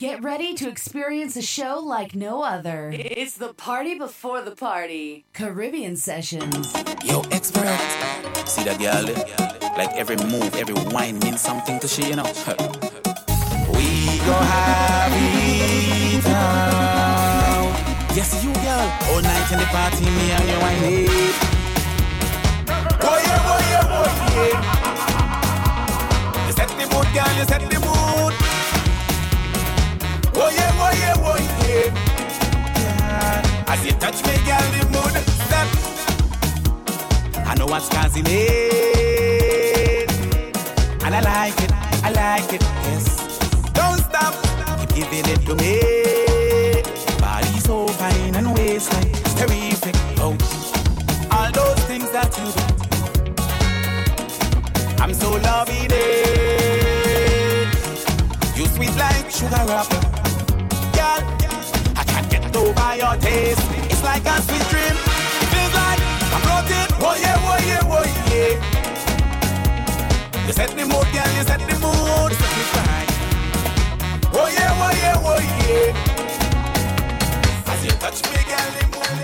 Get ready to experience a show like no other. It's the party before the party. Caribbean Sessions. Yo, expert. See that girl? Like every move, every wine means something to she, you know. we go have it now. Yes, you girl. All night in the party, me and you wine it. Boy, yeah, boy, yeah, boy, yeah. You set the mood, girl, you set the mood. Oh yeah, oh yeah, oh yeah. As you touch me, girl, the mood set. I know what's causing it, and I like it, I like it. Yes, don't stop, keep giving it to me. Body so fine and waistline terrific. Oh, all those things that you do, I'm so loving it. You sweet like sugar wrapper your taste. It's like a sweet dream. Feels like I'm floating. Oh yeah, oh yeah, oh yeah. You set the mood, girl. You set the mood. Set me right. Oh yeah, oh yeah, oh yeah. As you touch me, girl, the mood.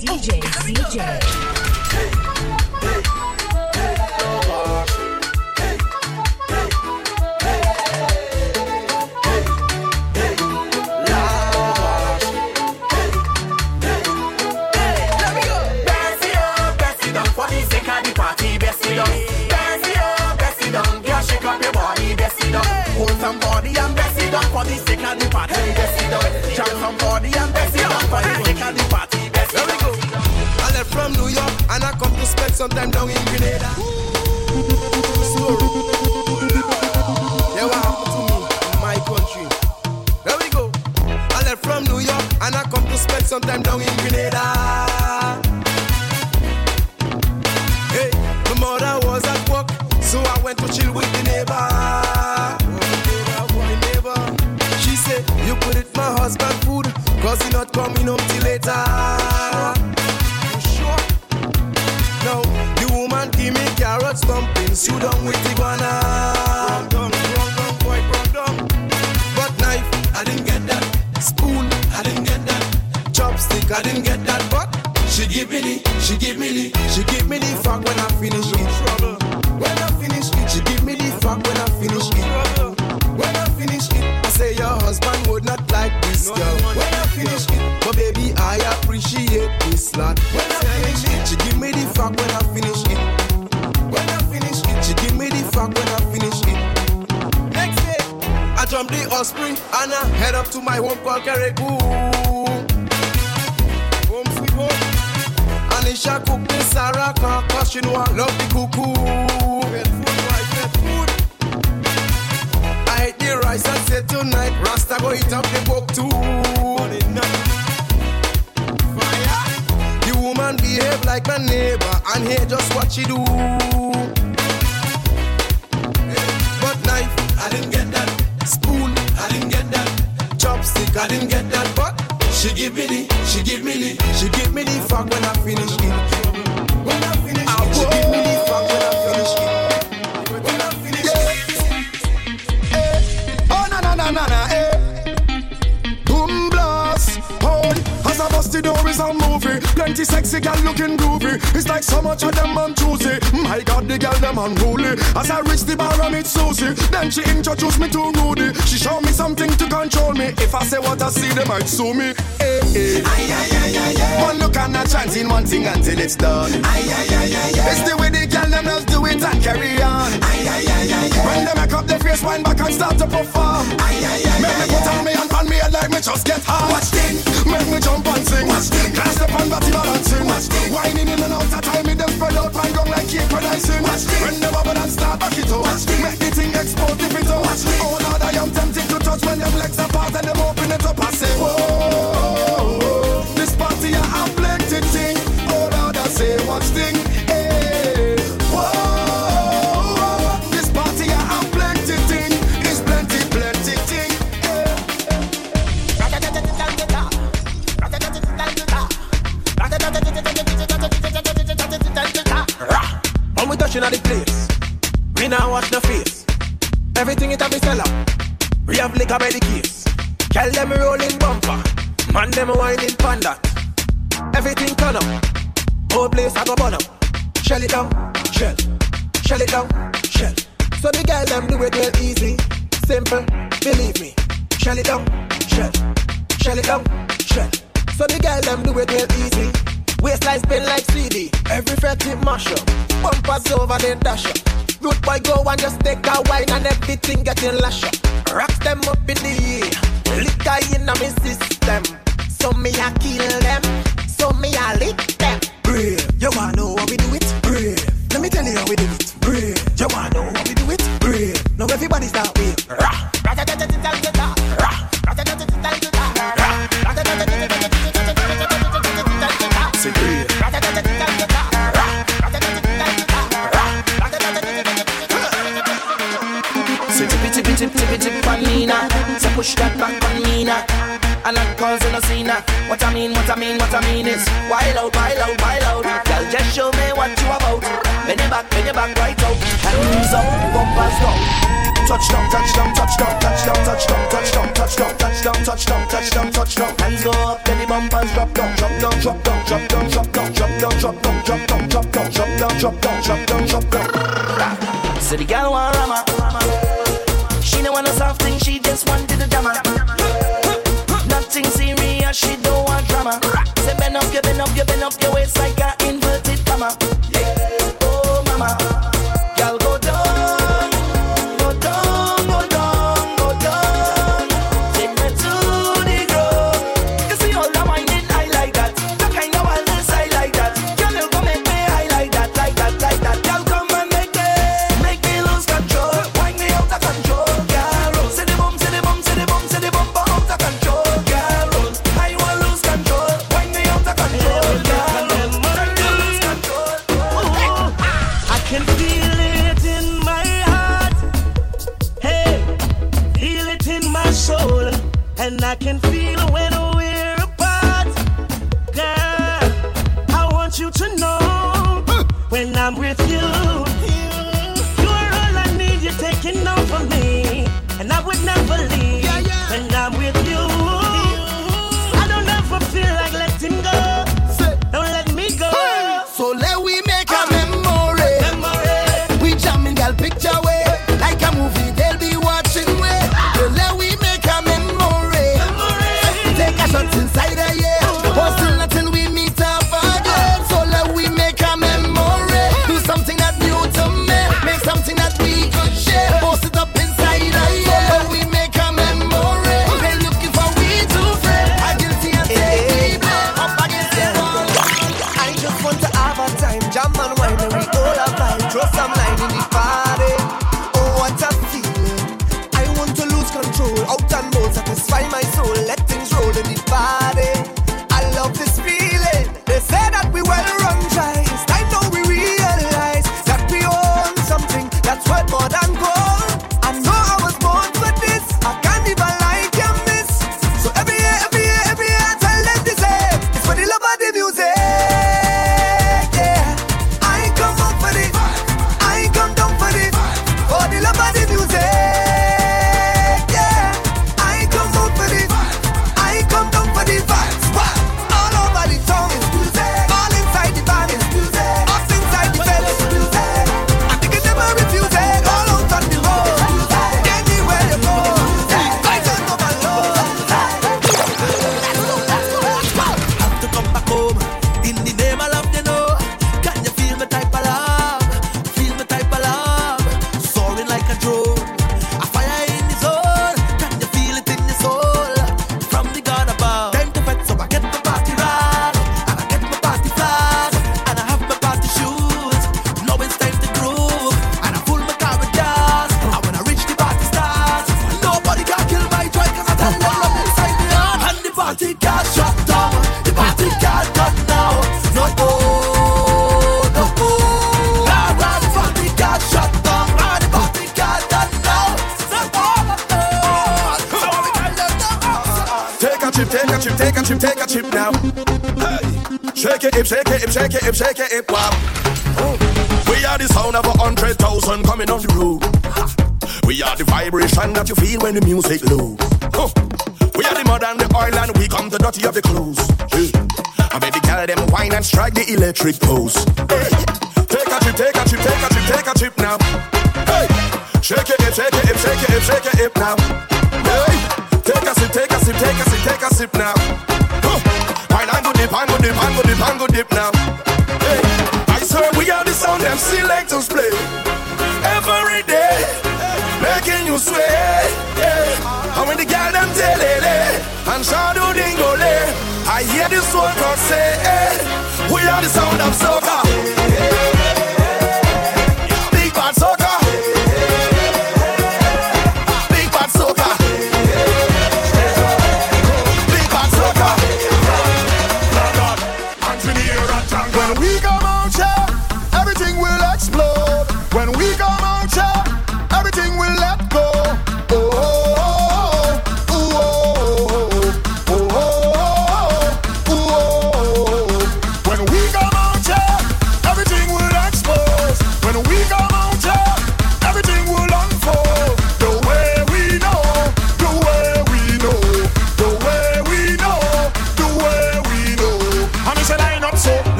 DJ CJ. Bessie for the sake of the party, Bessie down. Jump some body and Bessie down for the sake of the party, Bessie. There we go. I left from New York and I come to spend some time down in Grenada. Story. Them unruly. As I reach the bar I meet Susie. Then she introduced me to Rudy. She showed me something to control me. If I say what I see, they might sue me. Eh eh. One look and a chance in one thing until it's done. Aye, aye, aye, aye, aye. It's the way the gal them just do it and carry on. Aye, aye, aye, aye, aye. When they make up their face, wind back and start to perform. Make me put on me and me head like me just get hard. Watch thing, make me jump and sing. Watch thing, class the pan body balancing. Watch thing, whining in and out of time, me them spread out my gong like cake when I sing. Watch thing, when the bubble and start back it up. Watch thing, make the thing explode, dip it out. Watch thing, Everything it have be sell out. We have liquor by the case. Tell them rolling bumper. Man them whining panda. Everything turn up. Whole place I go burn up. Shell it down, shell. Shell it down, shell. So the girl them do it real easy. Simple, believe me. Shell it down, shell. Shell it down, shell. So the girl them do it real easy. Waistline spin like CD. Every fret it mash up. Bumpers over then dash up. Root boy go and just take a wine and everything getting lash up. Them up in the air. Liquor in my system. So me I kill them. So me I lick them. Brave. You wanna know how we do it? Brave. Let me tell you how we do it. Brave. You wanna know how we do it? Brave. Now everybody start with. Rah. Push that back on now. And I'm causing a scene What I mean, what I mean, what I mean is Wild out, wild out, wild out Girl, just show me what you about Bend your back, bend your back right out Hands up, bumpers down Touchdown, touchdown, touchdown, touchdown, touchdown, touchdown, touchdown, touchdown, touchdown, touchdown, touchdown. Hands go up, then the bumpers drop down, drop down, drop down, drop down, drop down, drop down, drop down, drop down, drop down, drop down, drop down, drop down, drop down. So the girl want rama. She don't want no soft thing, she just wanted the drama. Nothing serious, she don't want drama. Say bend up, you bend up, you bend up your waist like I can feel when we're apart. Girl, I want you to know when I'm with you, you're all I need. You're taking over me, and I would never leave when I'm with you. I don't ever feel like letting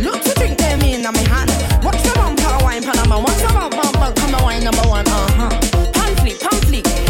Look to drink them in my hand. What's the bumper wine, Panama? What's the bumper? Come on, wine number one, uh huh. Pan flick, pan flick.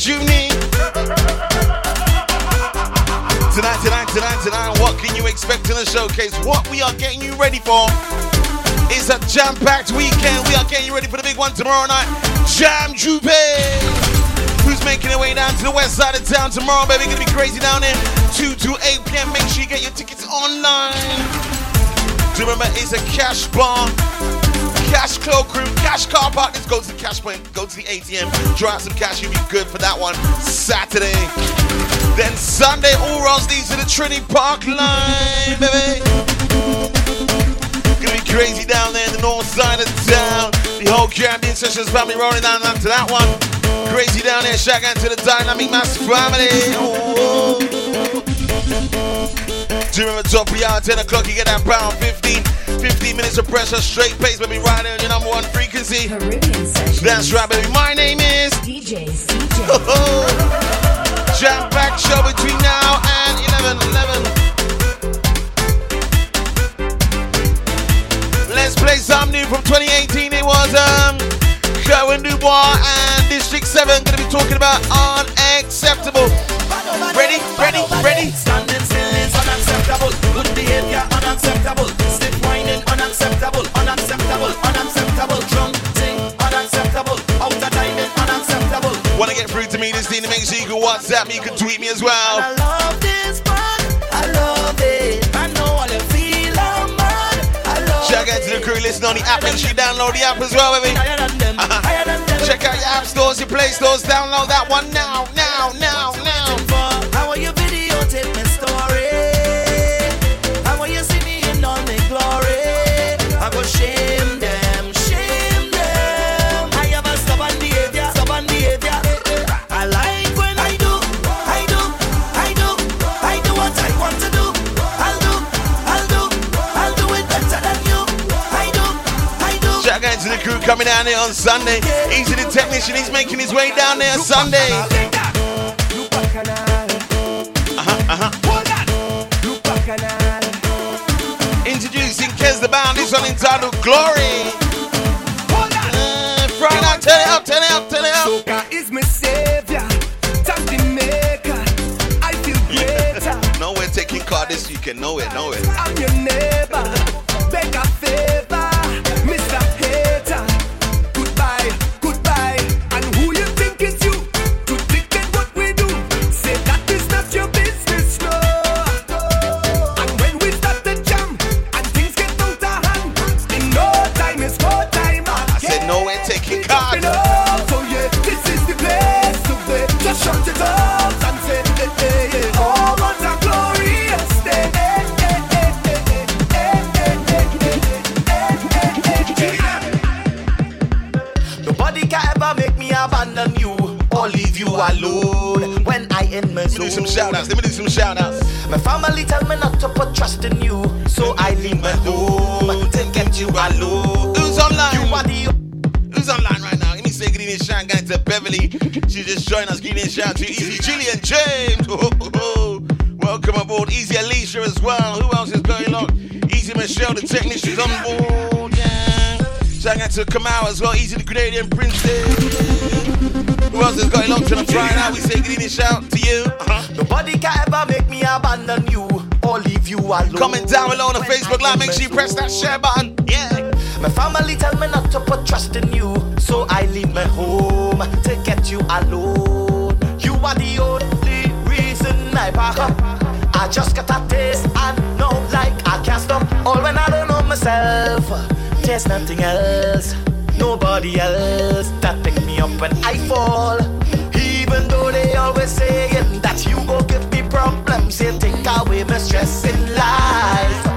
Frequency you need. Tonight, tonight, tonight, tonight, what can you expect in the showcase? What we are getting you ready for is a jam-packed weekend. We are getting you ready for the big one tomorrow night. Jam Jouvert. Who's making their way down to the west side of town tomorrow, baby? Gonna be crazy down there. 2 to 8 p.m. Make sure you get your tickets online. Do you remember it's a cash bar, cash cloakroom, cash car park. Go to the cash point, go to the ATM, draw out some cash. You'll be good for that one. Saturday. Then Sunday, all roads leads to the Trini Park Lime, baby. Gonna be crazy down there in the north side of town. The whole Caribbean Sessions family rolling down to that one. Crazy down there, shout out to the Dynamic Mass family. Ooh. Do you remember top the 10 o'clock, you get that pound 15. 15 minutes of pressure, straight pace, baby, right on your number one frequency. Caribbean session. That's right, baby. My name is DJ CJ. Jam Pack Show between now and 11 11. Let's play some new from 2018. It was um Kerwin Du Bois and District 7 gonna be talking about unacceptable. Ready, ready, ready. Standing unacceptable. Good behavior unacceptable. Stiff whining unacceptable. Unacceptable. Unacceptable. Drunk thing unacceptable. Out of timing unacceptable. Wanna get through to me this evening? Make sure you can WhatsApp me, you can tweet me as well. I love this man. I love it. I know all you feel, I'm mad. I love Shout out to the crew listening on the app. Make sure you download the app as well, baby. Higher than them. Uh-huh. Higher than them. Check out your app stores, your play stores. Download that one now, now, now, now. Coming down here on Sunday. Easy the technician, he's making his way down there Sunday. Uh-huh, uh-huh. Introducing Kes the Band, this one entitled Glory. Uh, Friday night, turn it up, turn it up, turn it up. Soca is my savior, time the maker. I feel greater. No, we're taking card this weekend, no it, no it. I'm your neighbor, do some shout outs, let me do some shout outs. My family tell me not to put trust in you, so I leave my home to get you alone. Who's online? You are the Who's online right now? Let me say good evening, shout out to Beverly. She just joined us. Good evening, shout out to Easy Gillian James. Oh, oh, oh, oh. Welcome aboard. Easy Alicia as well. Who else is going on? Easy Michelle, the technician's on board. Shout out to Kamau as well. Easy the Grenadian Princess. Who else has got is going on to the Friday night? We say good evening, shout to you. Uh-huh. Nobody can ever make me abandon you or leave you alone. Comment down below on the when Facebook Live. Make sure you press that share button. Yeah. My family tell me not to put trust in you, so I leave my home to get you alone. You are the only reason I pack up. I just got a there's nothing else, nobody else that pick me up when I fall. Even though they always saying that you go give me problems, you take away my stress in life.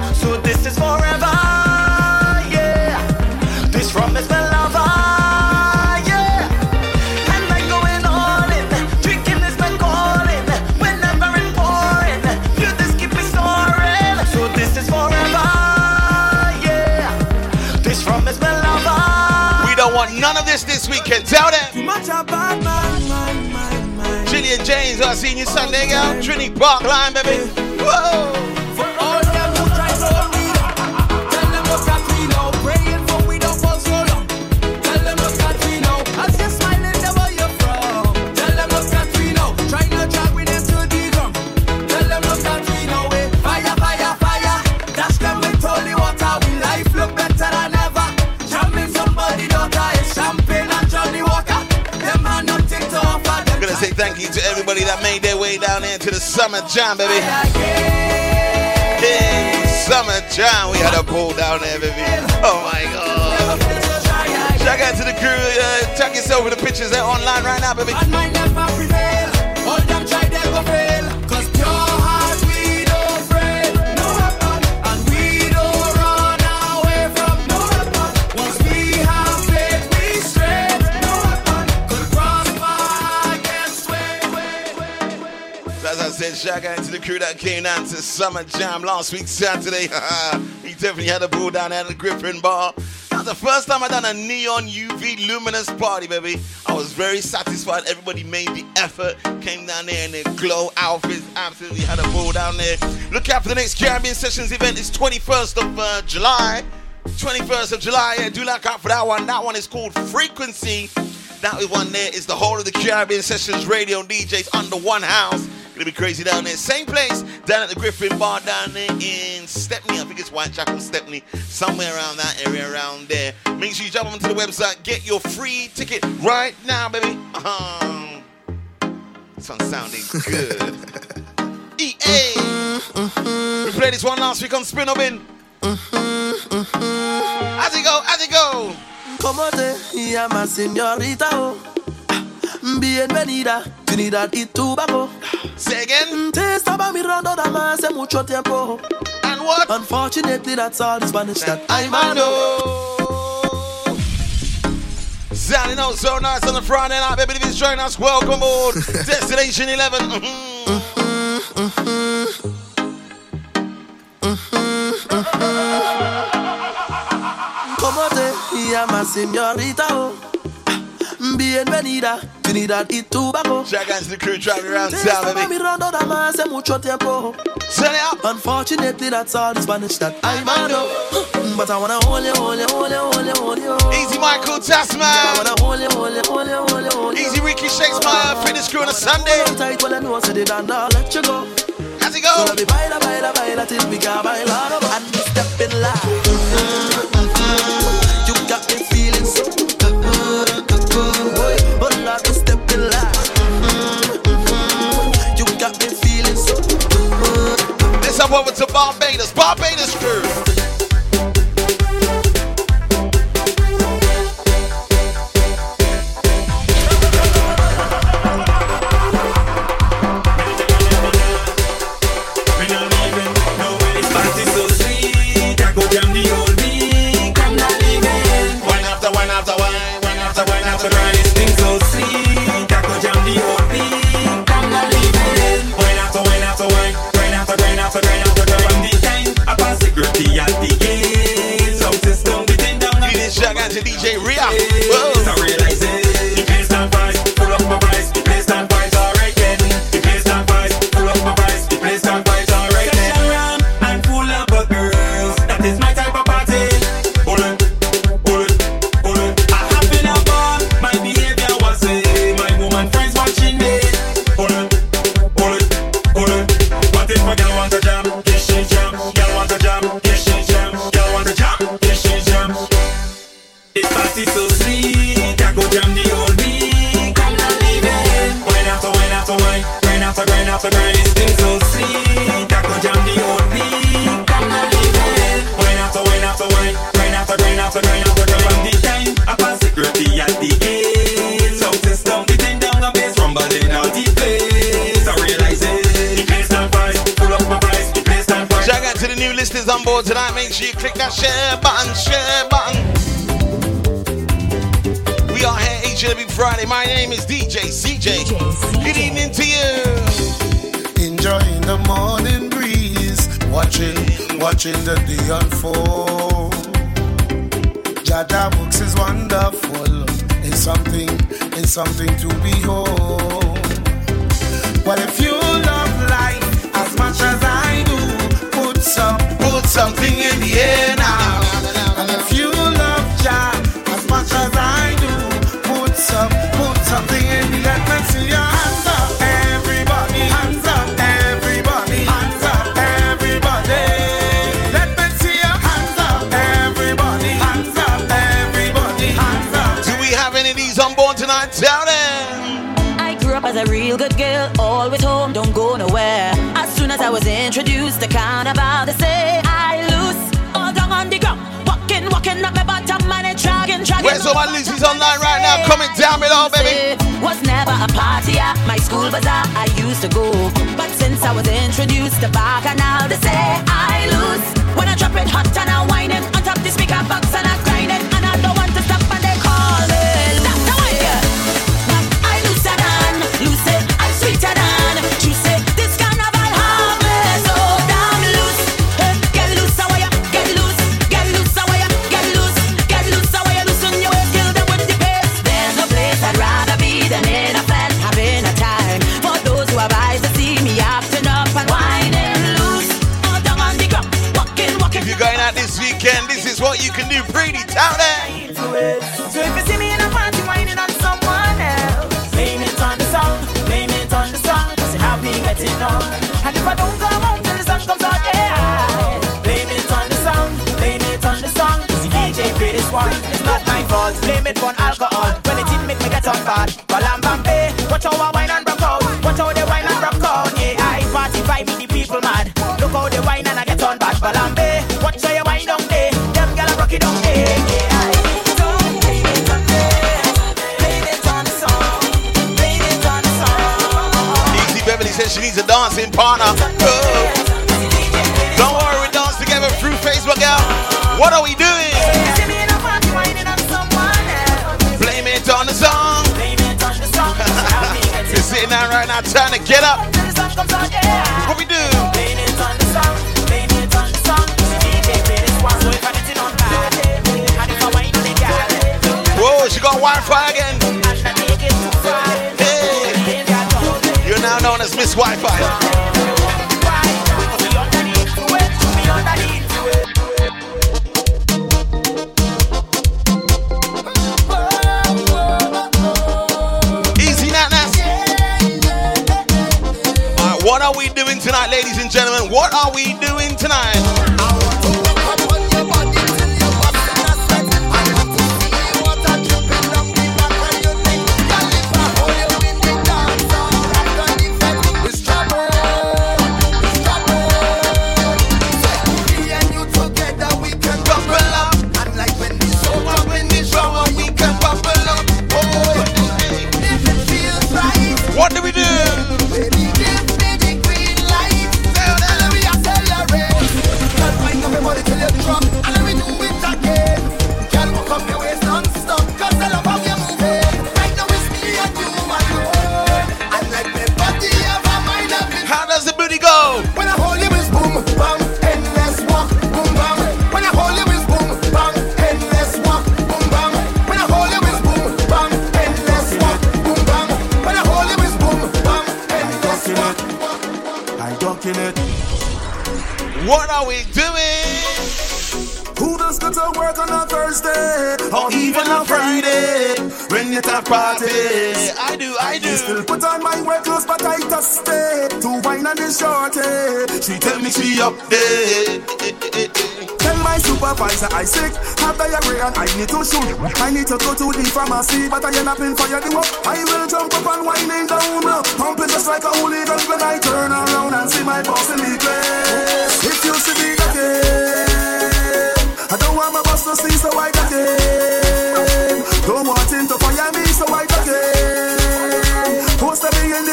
You Sunday, girl. Trini Park Lime, baby. Whoa. Summer jam, baby. Hey, summer jam. We had a pool down there, baby. Oh my god. Shout out to the crew. Uh, check yourself with the pictures. They're online right now, baby. Said, shout out to the crew that came down to Summer Jam last week, Saturday. he definitely had a ball down there at the Griffin Bar. That was the first time I done a neon UV luminous party, baby. I was very satisfied. Everybody made the effort, came down there in their glow outfits. Absolutely had a ball down there. Look out for the next Caribbean Sessions event. It's 21st of uh, July. 21st of July. Yeah, do look out for that one. That one is called Frequency. That one there is the whole of the Caribbean Sessions radio DJs under one house. Gonna be crazy down there. Same place down at the Griffin Bar down there in Stepney. I think it's Whitechapel, Stepney, somewhere around that area around there. Make sure you jump onto the website, get your free ticket right now, baby. Um, this one's sounding good. EA. We played this one last week on Spin Bin. How's it go? How's it go? Como te llamas, señorita? Bienvenida, Trinidad y Tobago. Mm, say again. Te estaba mirando dama hace mucho tiempo. And what? Unfortunately, that's all the Spanish that I know. Sounding out so nice on the Friday night, baby. If you join us, welcome aboard Destination 11. Mhm. Como te llamas, señorita? Oh. Bienvenida, Trinidad y Tobago. To the crew driving around Te town, estaba baby. mirando dama hace mucho tiempo. Turn it up. Unfortunately, that's all the Spanish that I know. But I wanna hold you, hold you, hold you, hold you, hold you. Easy Michael I Tasman. wanna hold you, hold you, hold you, hold you, hold you. Easy Ricky Shakes my fitness crew on a Sunday. Tight, well I know I said it and I'll let you go. How's it go? let me baila, baila, baila till we can baila And step in line Barbados. Barbados crew. Wine fault, blame it on alcohol, when it didn't make me get on bad. Balam bambe, watch how I wine and rock out, watch how they wine and rock out, yeah, I party vibe with the people mad. Look how they wine and I get on bad. Balambe, watch how you wine down there, them gyal rock it down there, yeah, says she needs a dancing partner. Oh. Don't worry, we dance together through Facebook, girl. What are we doing? Now trying to get up. What we do? Whoa, she got Wi-Fi again. Hey. You're now known as Miss Wi-Fi. Still put on my work clothes, but I just stay to wine and the shorty. She tell me she up there. Tell my supervisor I sick, have diarrhea and I need to shoot. I need to go to the pharmacy, but I end up in fire the up. I will jump up and whining down, pumping just like a hooligan when I turn around and see my boss in the place. If you see me again, I don't want my boss to see, so I got it. Don't want him to fire me, so I got it.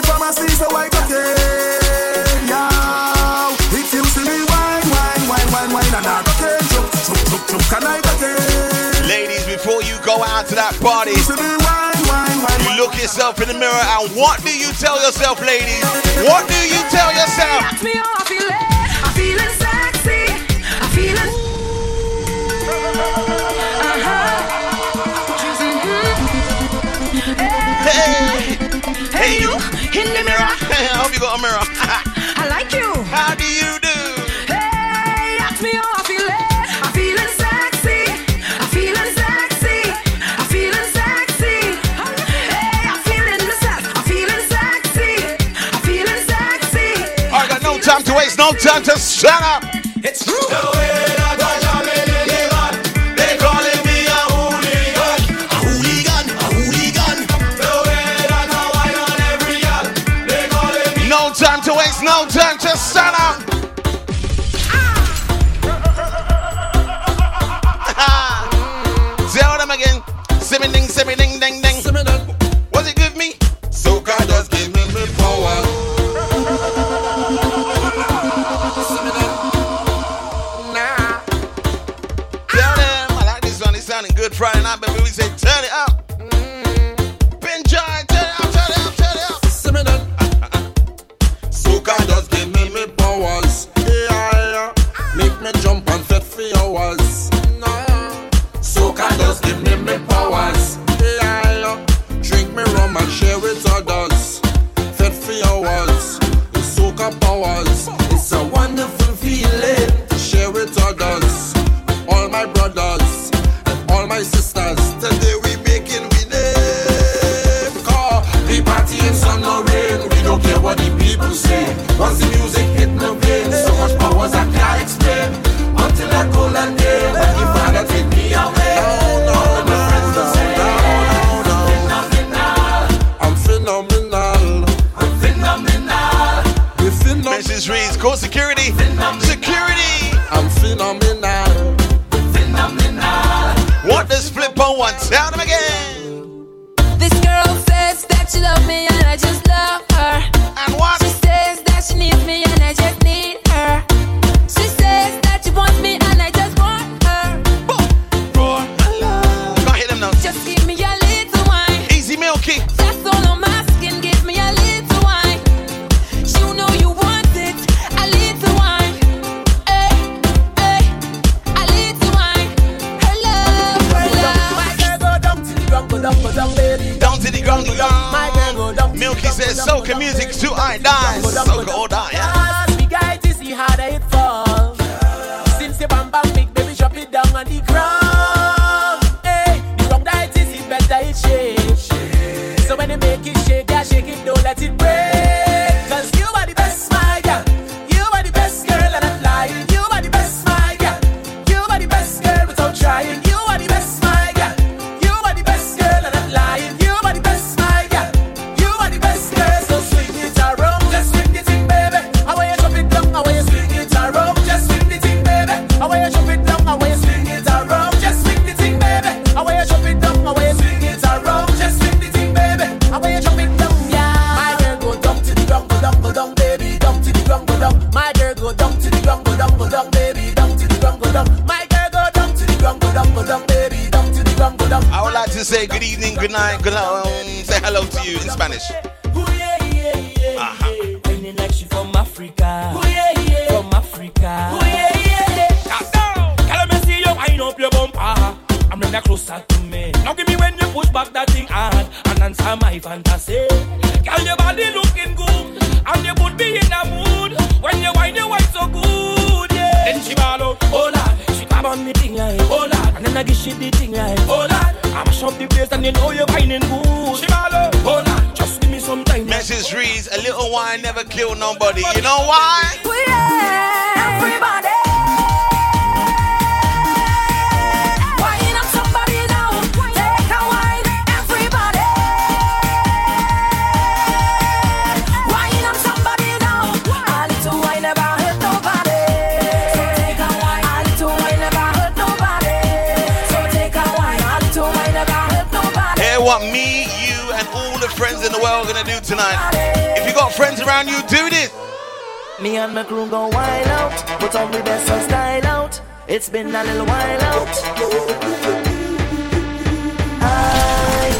Post me in the pharmacy, so I got it. Yeah, if you see me wine, wine, wine, wine, wine, and I and I got. Ladies, before you go out to that party, you look yourself in the mirror and what do you tell yourself, ladies? What do you tell yourself? in the mirror. I hope you got a mirror. I like you. How do you do? Hey, ask me how I feel. I'm feeling sexy. I'm feeling sexy. I'm feeling sexy. Hey, I'm feeling myself. I'm feeling sexy. I'm feeling sexy. I got no time to waste, no time to shut up. It's true. Then I give shit the thing like Hold on I mash up the place and you know you're finding good. Shimalo oh, Hold on Just give me some time. Message reads A little wine never killed nobody. You know why? We yeah, everybody. tonight. If you got friends around you, do this. Me and my crew go wild out, put on the best of style out. It's been a little while out. I,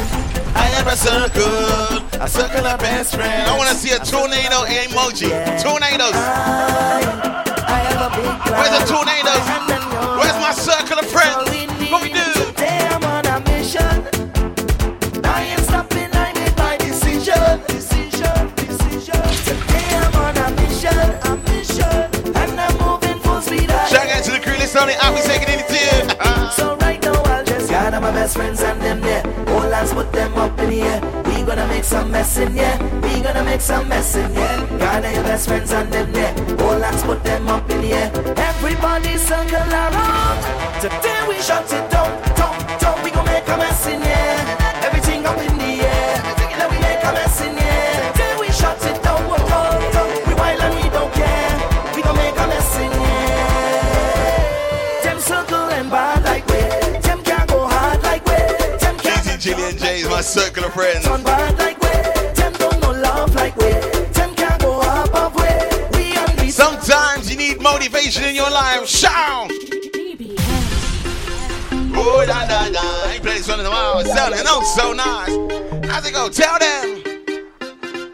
I have a circle, a circle of best friends. I wanna see a tornado emoji. Yeah. Tornadoes. I, I have a big Where's the tornadoes? Where's my circle of friends? It's only out, we taking any deal. so right now, I'll just gather my best friends and them there. All hands put them up in the air. We gonna make some mess in here. We gonna make some mess in here. Gather your best friends and them there. All hands put them up in the air. Everybody circle around. Today we shut it down, down, down. We gonna make a mess in here. My circle of friends. turn bad like we. Them don't know love like we. Them can't go above we. We on the Sometimes you need motivation in your life. Shout! Oh, da, da, da. I ain't played this one in a while. Sounding out so nice. How's it go? Tell them.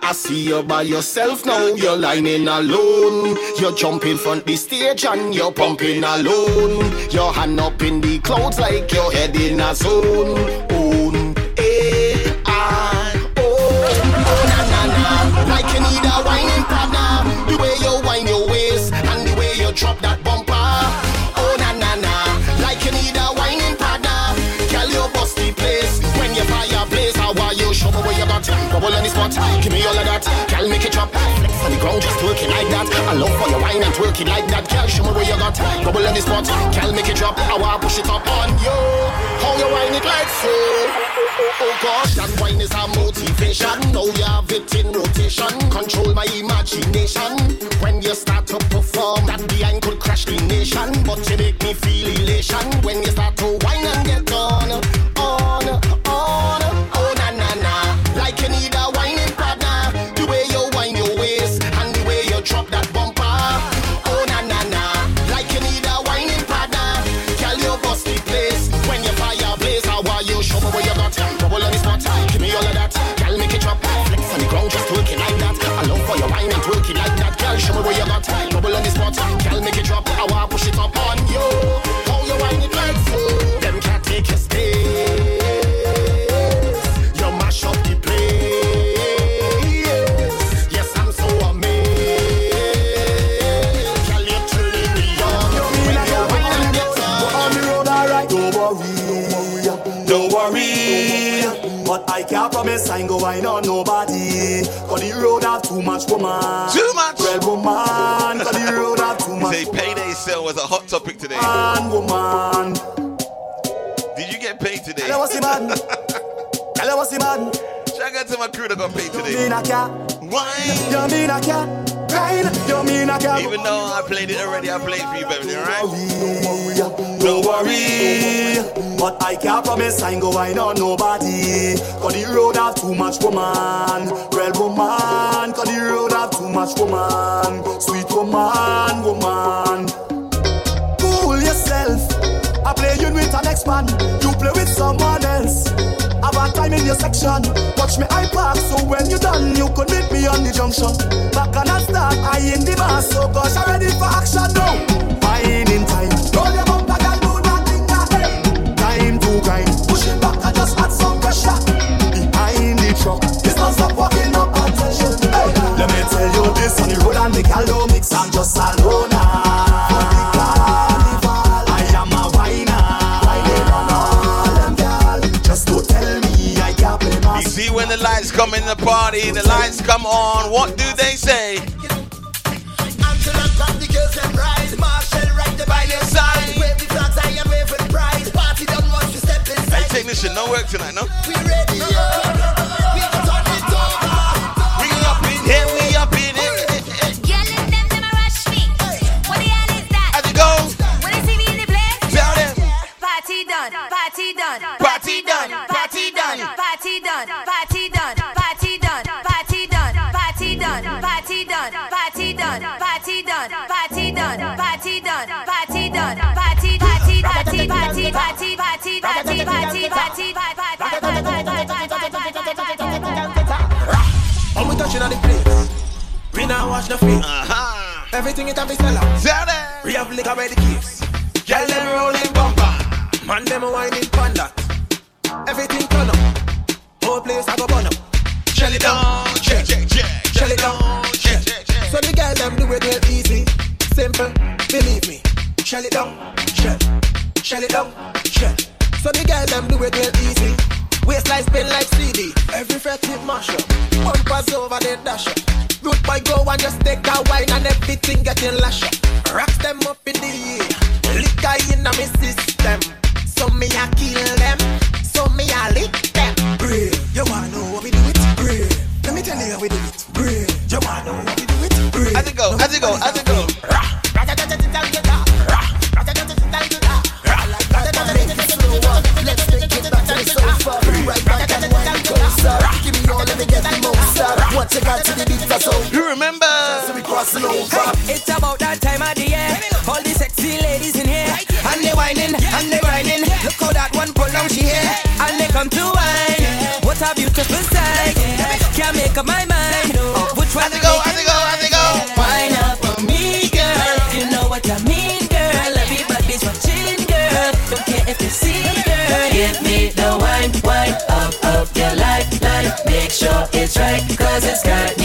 I see you by yourself now, you're lining alone. You're jumping front the stage and you're pumping alone. Your hand up in the clouds like your head in a zone. Spot. Give me all of that. Girl, make it drop. Flex on the ground, just it like that. I love for your wine and twerk it like that. Girl, show me where you got. Bubble on the spot. Girl, make it drop. I wanna push it up on you. How you wine it like so? Oh gosh, that wine is a motivation. Now you have it in rotation. Control my imagination. When you start to perform, that behind could crash the nation. But you make me feel elation when you start to wine and get I go wine on nobody. Cause the road have too much woman. Too much. Well, woman. Cause the road have too much Say payday sale was a hot topic today. woman, woman. Did you get paid today? Hello, what's the man? Hello, what's the man? Shout out to my crew that got paid You today. mean I can't? Why? You mean I can't? Ride? You mean I can't? Even though I played it already, I played for you, baby, alright? Don't worry, don't worry. but I can't promise I ain't go wine on nobody. Cause the road have too much woman. Well, woman, cause the road have too much woman. Sweet woman, woman. Cool yourself. I play you with an ex-man. You play with someone else. Have a time in your section. Watch me I park so when you done, you could meet me on the junction. Back on a start, I in the bar, so gosh, I'm ready for action now. Fine in time. Roll your bumper, girl, do that thing that. Time to grind. Push it back and just add some pressure. Behind the truck, it's not stop walking up attention. Hey, let me tell you this on the road and the gal mix. I'm just alone. See when the lights come in the party, the lights come on, what do they say? Until I grab the girls and ride Marshall right there by your side. Wave the flags high and wave with pride. Party done once we step Hey, inside technician, no work tonight, no? We ready, yeah touching on the place, we now watch the feet. Uh-huh. Everything it have is sell out. Tell them. We have liquor by the case. Girl them rolling bumper. Man them whining panda. Everything turn up. Whole place I go burn up. Shell it down, Check, check, check. Shell it down, Check, check, check. So the girl them do it real easy, simple. Believe me. Shell it down, shell, shell it down, shell. So the girl them do it real easy, Waistline spin like CD. Every fret hit mash up. Bumpers over the dash up. Root boy go and just take a wine and everything getting lash up. Them up in the air. Liquor in a me system. So me I kill them. So me I lick them. Brave. You wanna know what we do it? Brave. Let me tell you how we do it. Brave. You wanna know how we do it? Brave. As it go, as it go, as it go. What you got to the beat for sound? You remember? So we crossing over. It's about that time of the year. All the sexy ladies in here, and they whining, and they whining. Look how that one pull down she here, and they come to wine. What a beautiful sight. Can't make up my mind. Which one to go? I to go. I to go. Wine up for me, girl. You know what I mean, girl. Everybody's watching, girl. Don't care if they see, girl. Give me the wine, wine up, of your life, life. Make sure cause it's got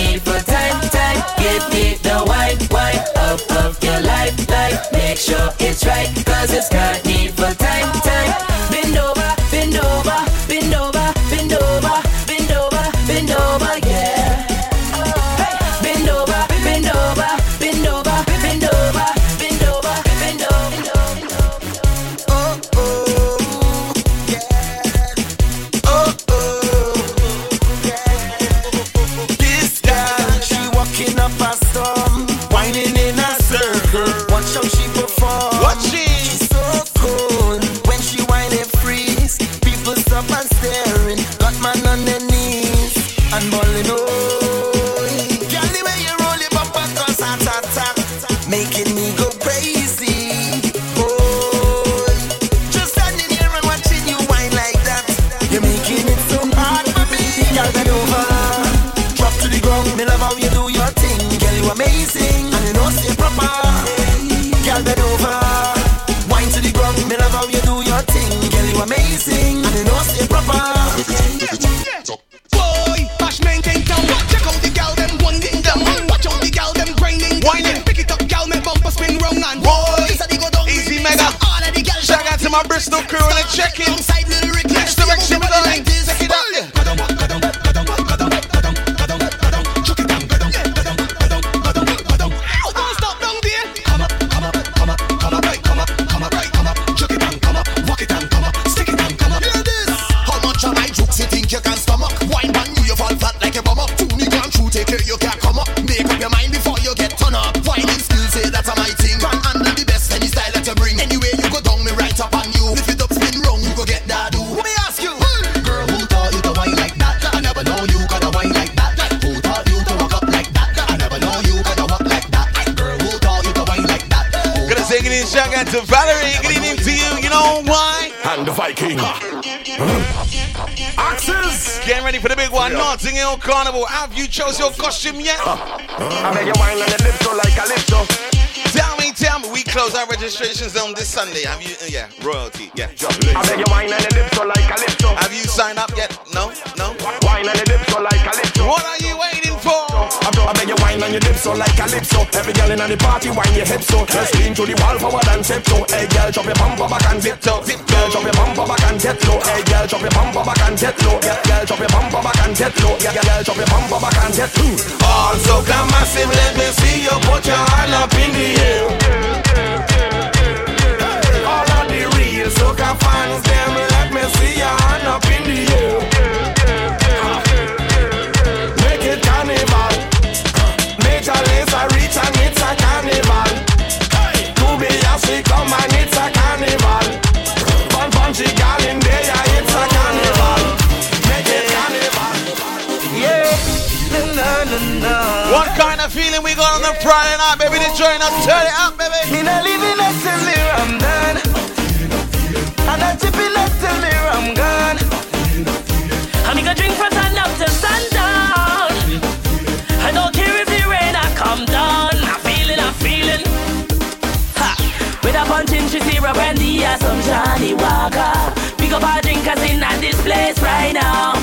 she tear up and the awesome Johnny Walker. Pick up our drinkers in at this place right now.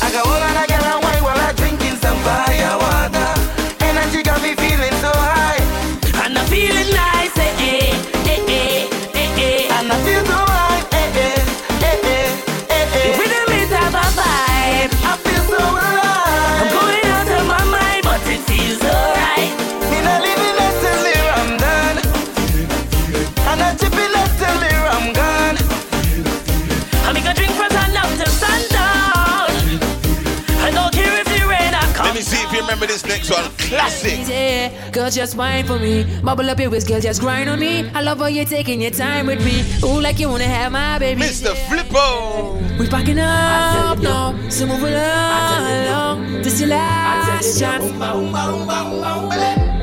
I got all on a girl and wine while I'm drinking some fire water. Energy got me feeling so high. And I'm feeling like next one. Classic. Yeah, girl, just wine for me. Bubble up your waist, girl, just grind on me. I love how you're taking your time with me. Ooh, like you wanna have my baby. Mr. Flippo. We packing up now, so move it along. This your last chance.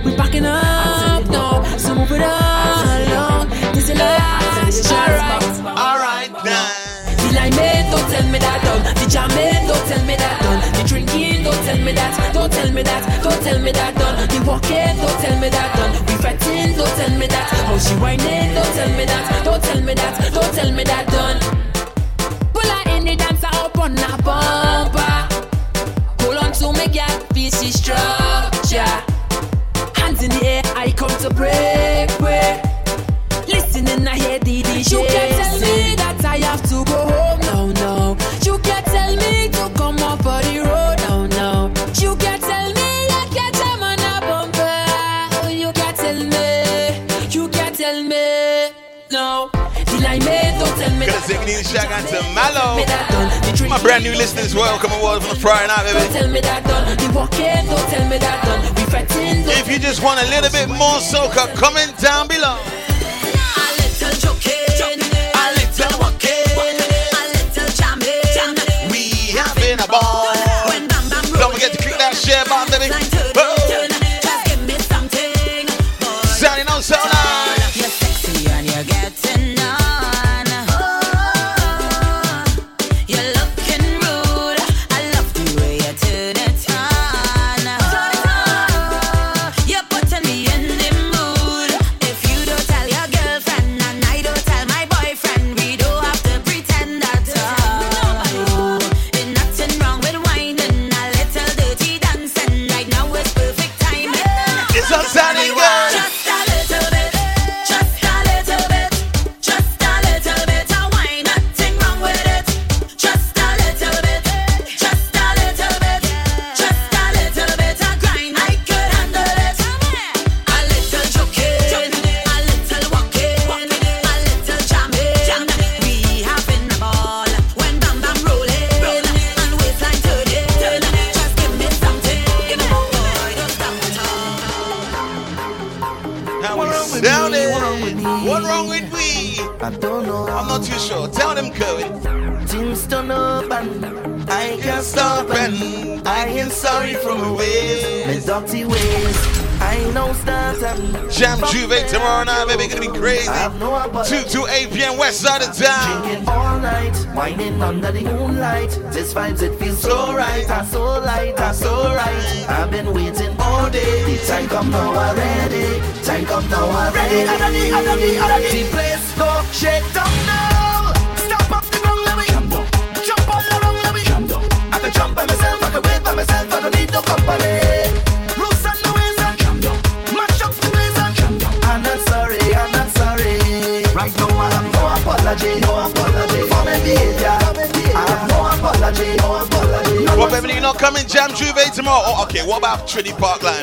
We packing up now, so move it along. This your last chance. Alright, now. The line man, don't tell me that done. The jam man, don't tell me that done. The drinking, don't tell me that. Don't tell me that. Don't tell me that done. The walking, don't tell me that done. We fretting, don't tell me that. How she whining, don't tell me that. Don't tell me that. Don't tell me that done. Pull her in the dancer up on a bumper. Hold on to me, girl, feel she structure. Hands in the air, I come to break, break. Listening, I hear the DJ. You can't tell me that I have to go home, That. shout out to Mallow. Me that done. The drink- My brand new listeners, welcome aboard from the Friday night, baby. tell me that done. The walking, don't tell me that done. We fretting, don't If you just want a little bit more soca, comment down below. Ways. My dirty ways. I know start and Jam Jouvert tomorrow night, baby. Gonna be crazy. 2 to 8 p.m. west side of town. Drinking all night, whining under the moonlight. This vibes, it feels so right, and so light, and so right. I've been waiting all day. The time come now already. Time come now already. Already, already, already. The place go shake down now. Stop up the ground, let me jump all around, let me I can jump by myself, I can wait by myself, I don't need no company. Apology, no apology for my behavior. I have no apology, no apology. No What, baby, you're not coming Jam Jouvert tomorrow? Oh, okay, what about Trini Park Lime?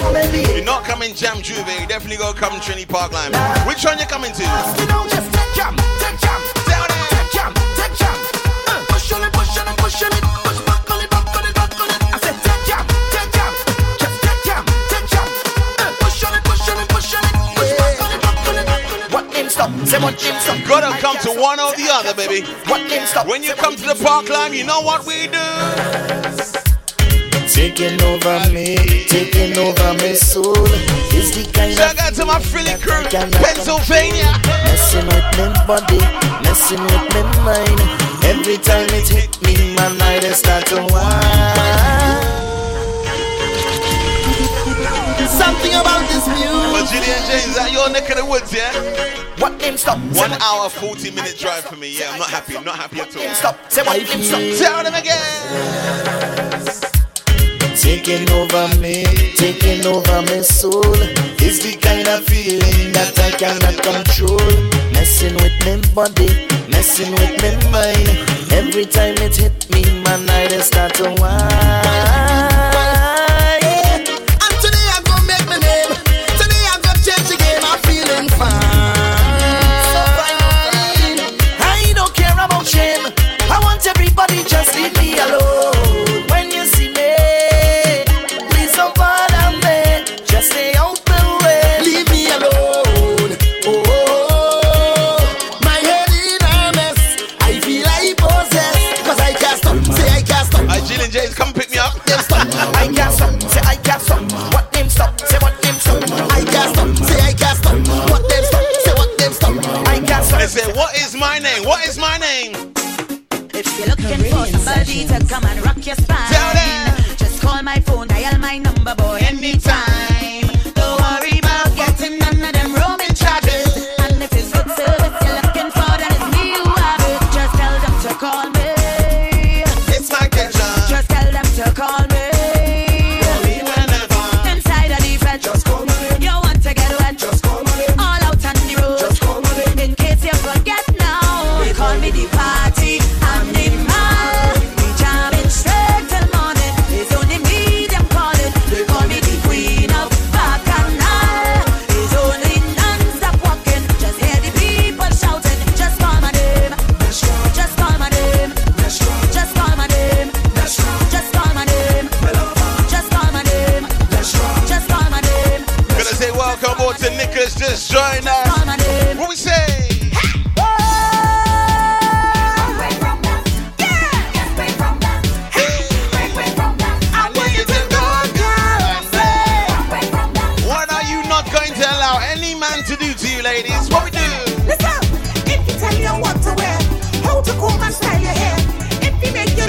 You're not coming Jam Jouvert, you definitely go come Trini Park Lime. Which one you coming to? You know, just take jam, take jam, take jam, take jam. Uh, push on it, push on it, push on it, push on it, Say what name stop? Gotta come to one or the other, baby. What name stop? When you come to the park line, you know what we do. Taking over me, taking over my soul. Is the kind Shout out to my Philly crew, Pennsylvania. Messing with my body, messing with my mind. Every time it hit me, my night I start to whine. Something about this music. But Julian James, is that your neck of the woods, yeah? What name stop? One hour, 40 minute drive for me. Yeah, I'm not happy. I'm not happy at all. Stop. Say what name stop? Tell them again. Taking over me, taking over my soul. Is the kind of feeling that I cannot control. Messing with my body, messing with my mind. Every time it hit me, my night I start to whine. What is my name? If you're looking for somebody to come and rock your spine, tell them just call my phone, dial my number, boy, anytime.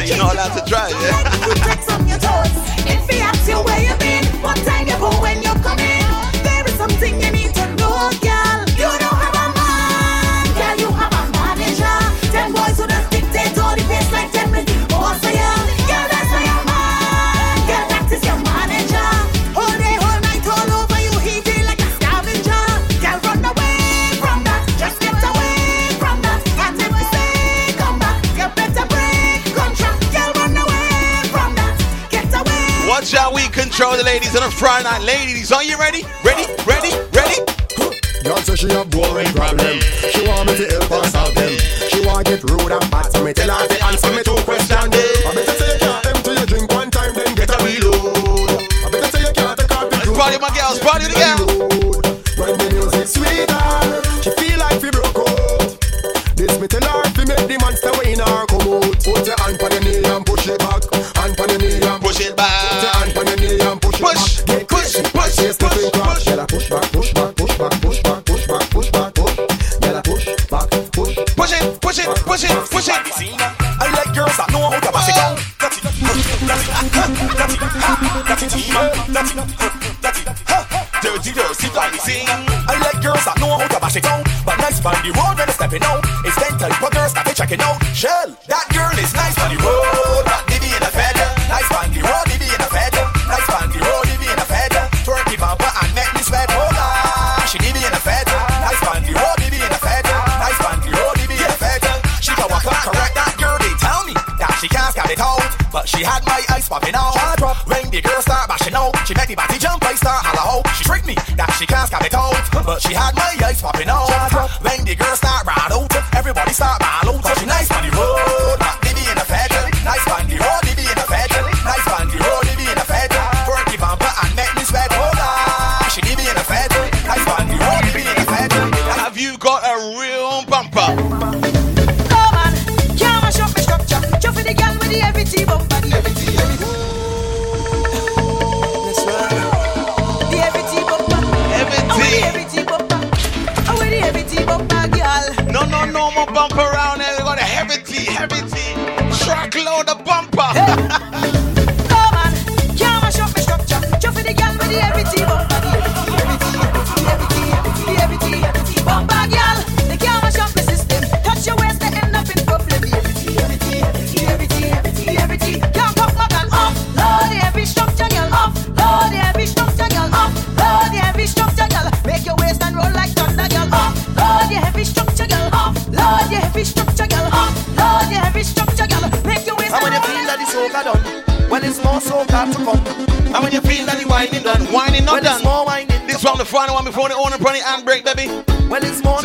You're not allowed to drive. yeah? show the ladies on a Friday night. Ladies, are you ready? Ready? Ready? Ready? Girl say she have boring problem. She want me to help her solve them. Find one before the owner, Brandy and break, baby. Well, it's more.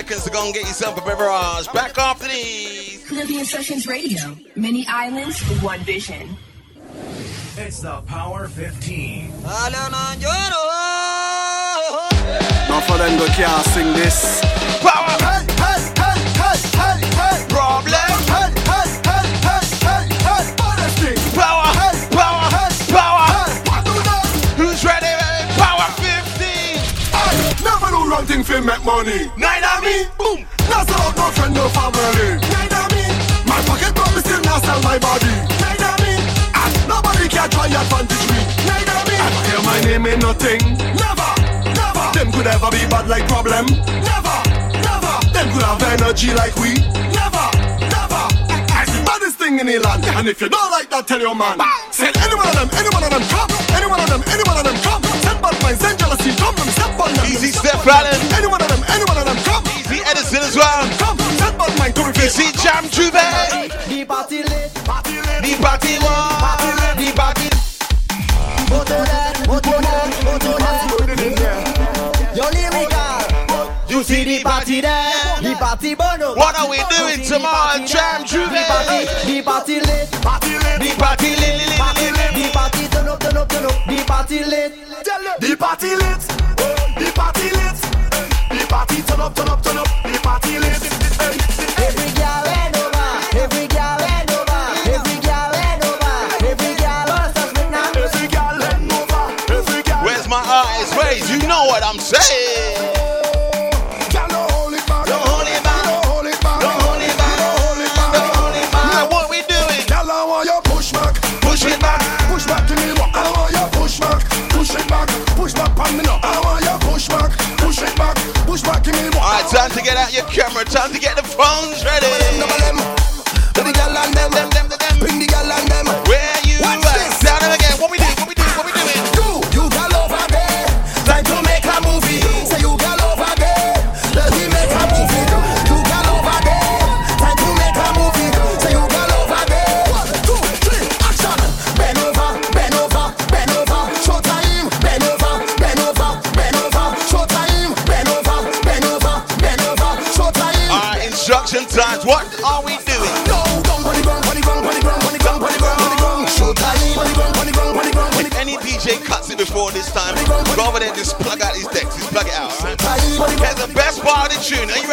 Seconds to go and get yourself a beverage. Back after these. Caribbean Sessions Radio. Many islands, one vision. It's the Power 15. Now for them go can't sing this. Power. For make money. Neither me. Boom. Not out no friend, no family. Neither me. My pocket promise still not sell my body. Neither me. And nobody can try your advantage me. Neither me. I hear my name in nothing. Never, never. Them could ever be bad like problem. Never, never. Them could have energy like we. Never, never. I the baddest thing in the land. And if you don't like that, tell your man. Send any one of them, any one of them come. Any one of them, any one of them come. Send bad minds, send jealousy, come them, step on them. Easy step step. Allen. Any one of them, any one of them come. Easy Edison as well. Come, send bad mind to You see Jam Jouvert. The party lit, The party one. The party. Motonet, Motonet, Motonet. Yo lyrical. You see the party there. The party bono. What are we doing tomorrow, Jam Jouvert? The party, the party lit. Party lit. The party party lit. The party lit. The party lit. The party turn up, turn up, turn up. The party lit. Every girl head over. Every girl head over. Every girl head over. Every girl bust us with now. Every girl lean over. Every girl. Where's my eyes? Where's you know what I'm saying? To get out your camera. Time to get the phones ready. Here's the best part of the tune. Are you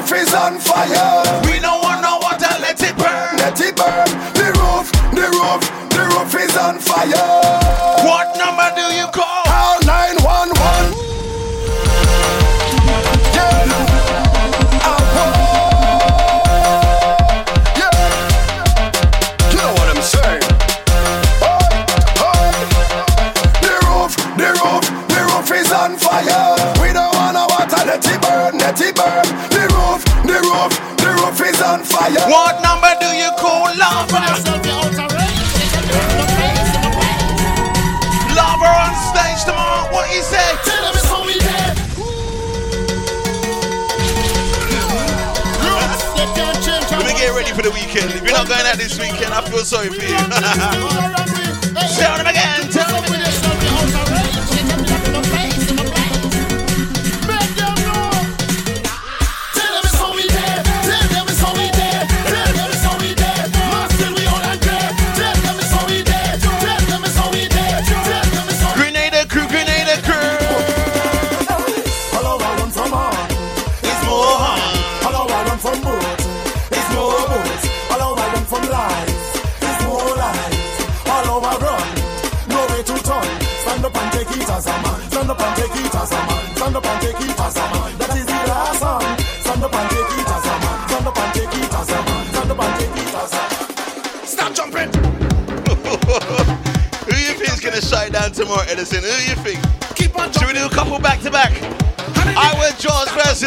roof is on fire. We don't want no water, let it burn. Let it burn. The roof, the roof, the roof is on fire. Weekend, I feel sorry for you.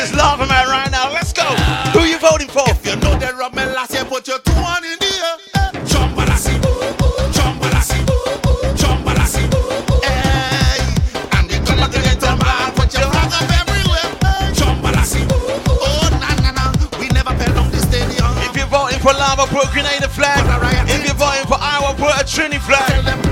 is loving me right now. Let's go. Who you voting for? If you know that Rob Melasse, put your two on in here. air. Jump, Malassi. Hey, I'm the color of the man. Put your hand up everywhere. Jump, Oh, na, na, na. We never fell on the stadium. If you're voting for Lava, put Grenada flag. If you're voting for Iwer, put a Trini flag.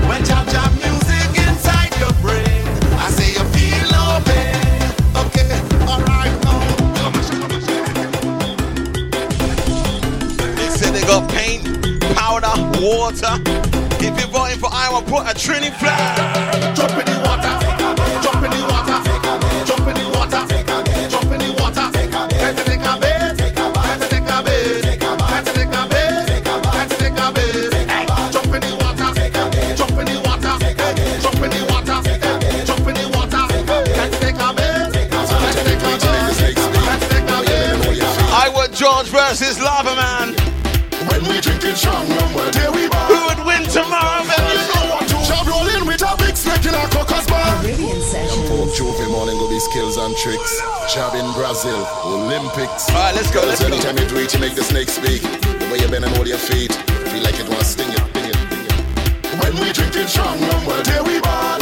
water. If you're voting for Iwer, put a Trini flag. Jump in the water. Jump in the water. Jump in the water. Jump in the water. Take a Take a Take a Take a. Jump in the water. Jump in the water. Jump in the water. Jump in the water. Take a. Take a. Take a. Iwer George versus Lava Man position when day. Who would win tomorrow? Job rolling with a big snake in a cocker's bar. Young folk trophy morning will be skills and tricks. Job in Brazil, Olympics. All right, let's go. Let's anytime go. you do it, you make the snake speak. The way you bend and hold your feet, feel like it wants sting it, sting it, sting it. When we drink drinking strong, when day we ball.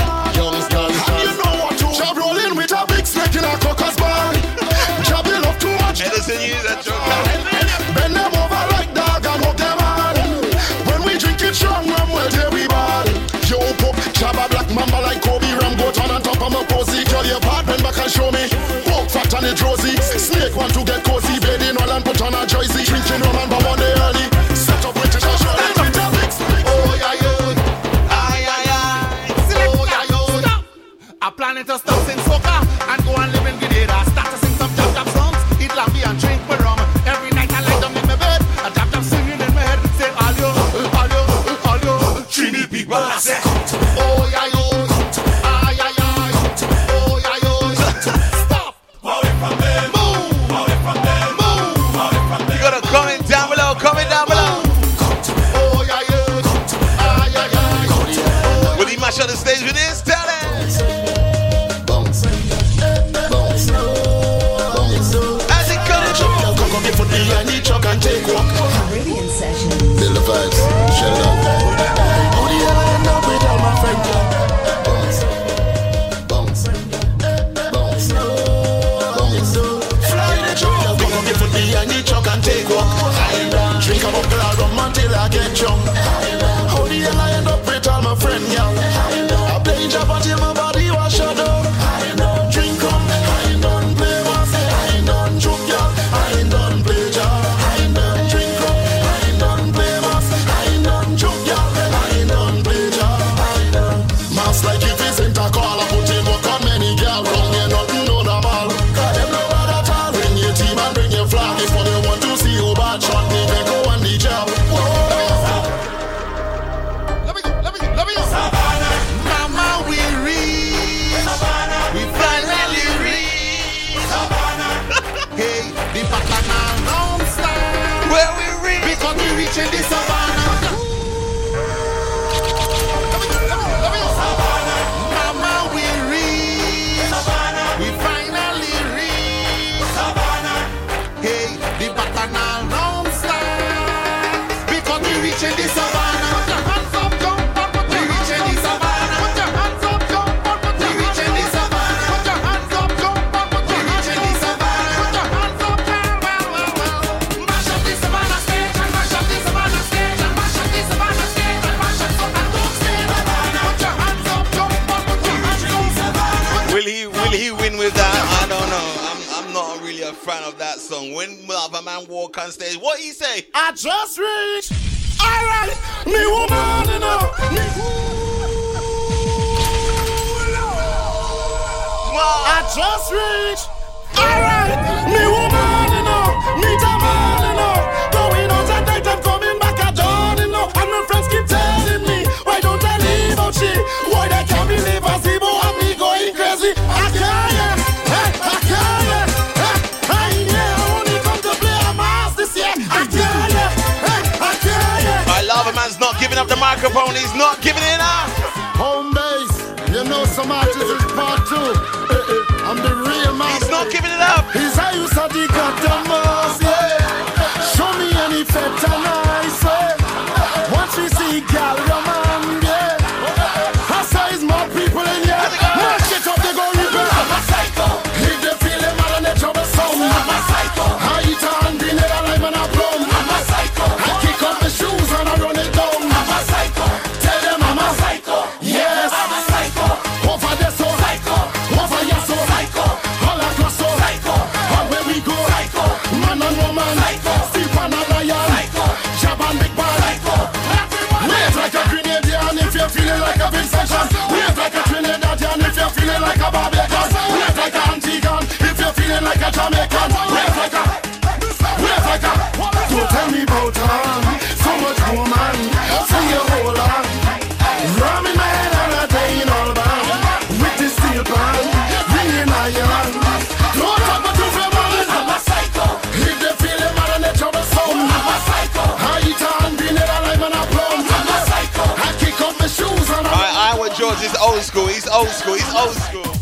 old school. He's old school.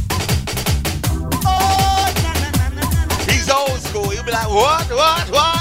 Oh, he's old school. He'll be like, what, what, what?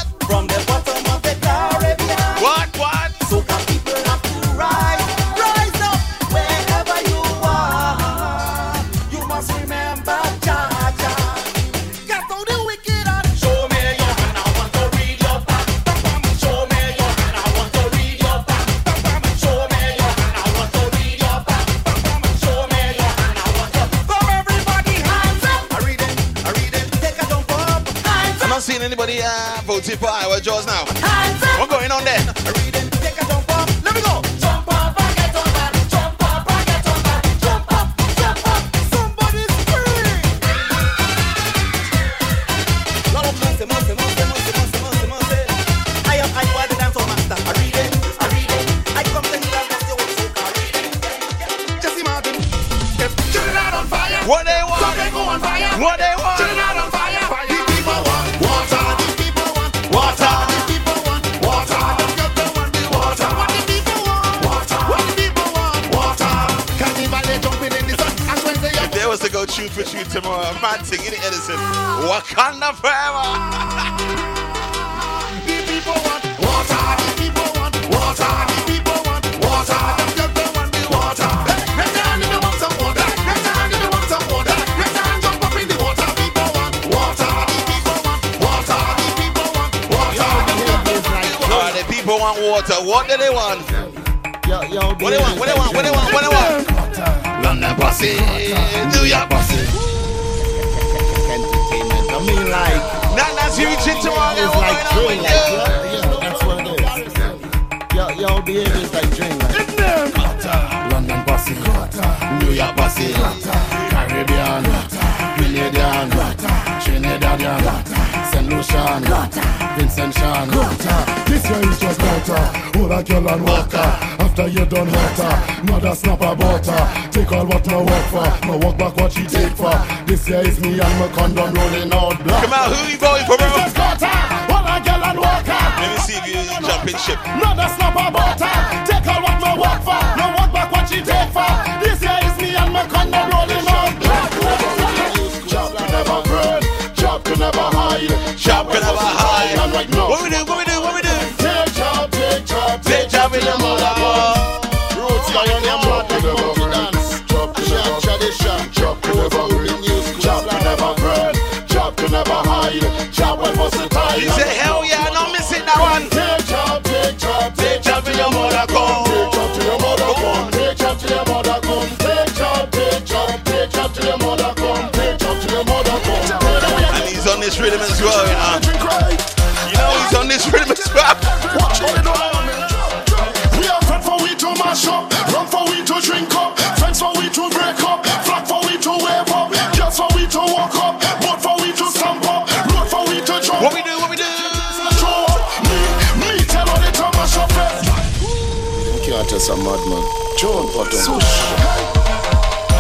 Swoosh.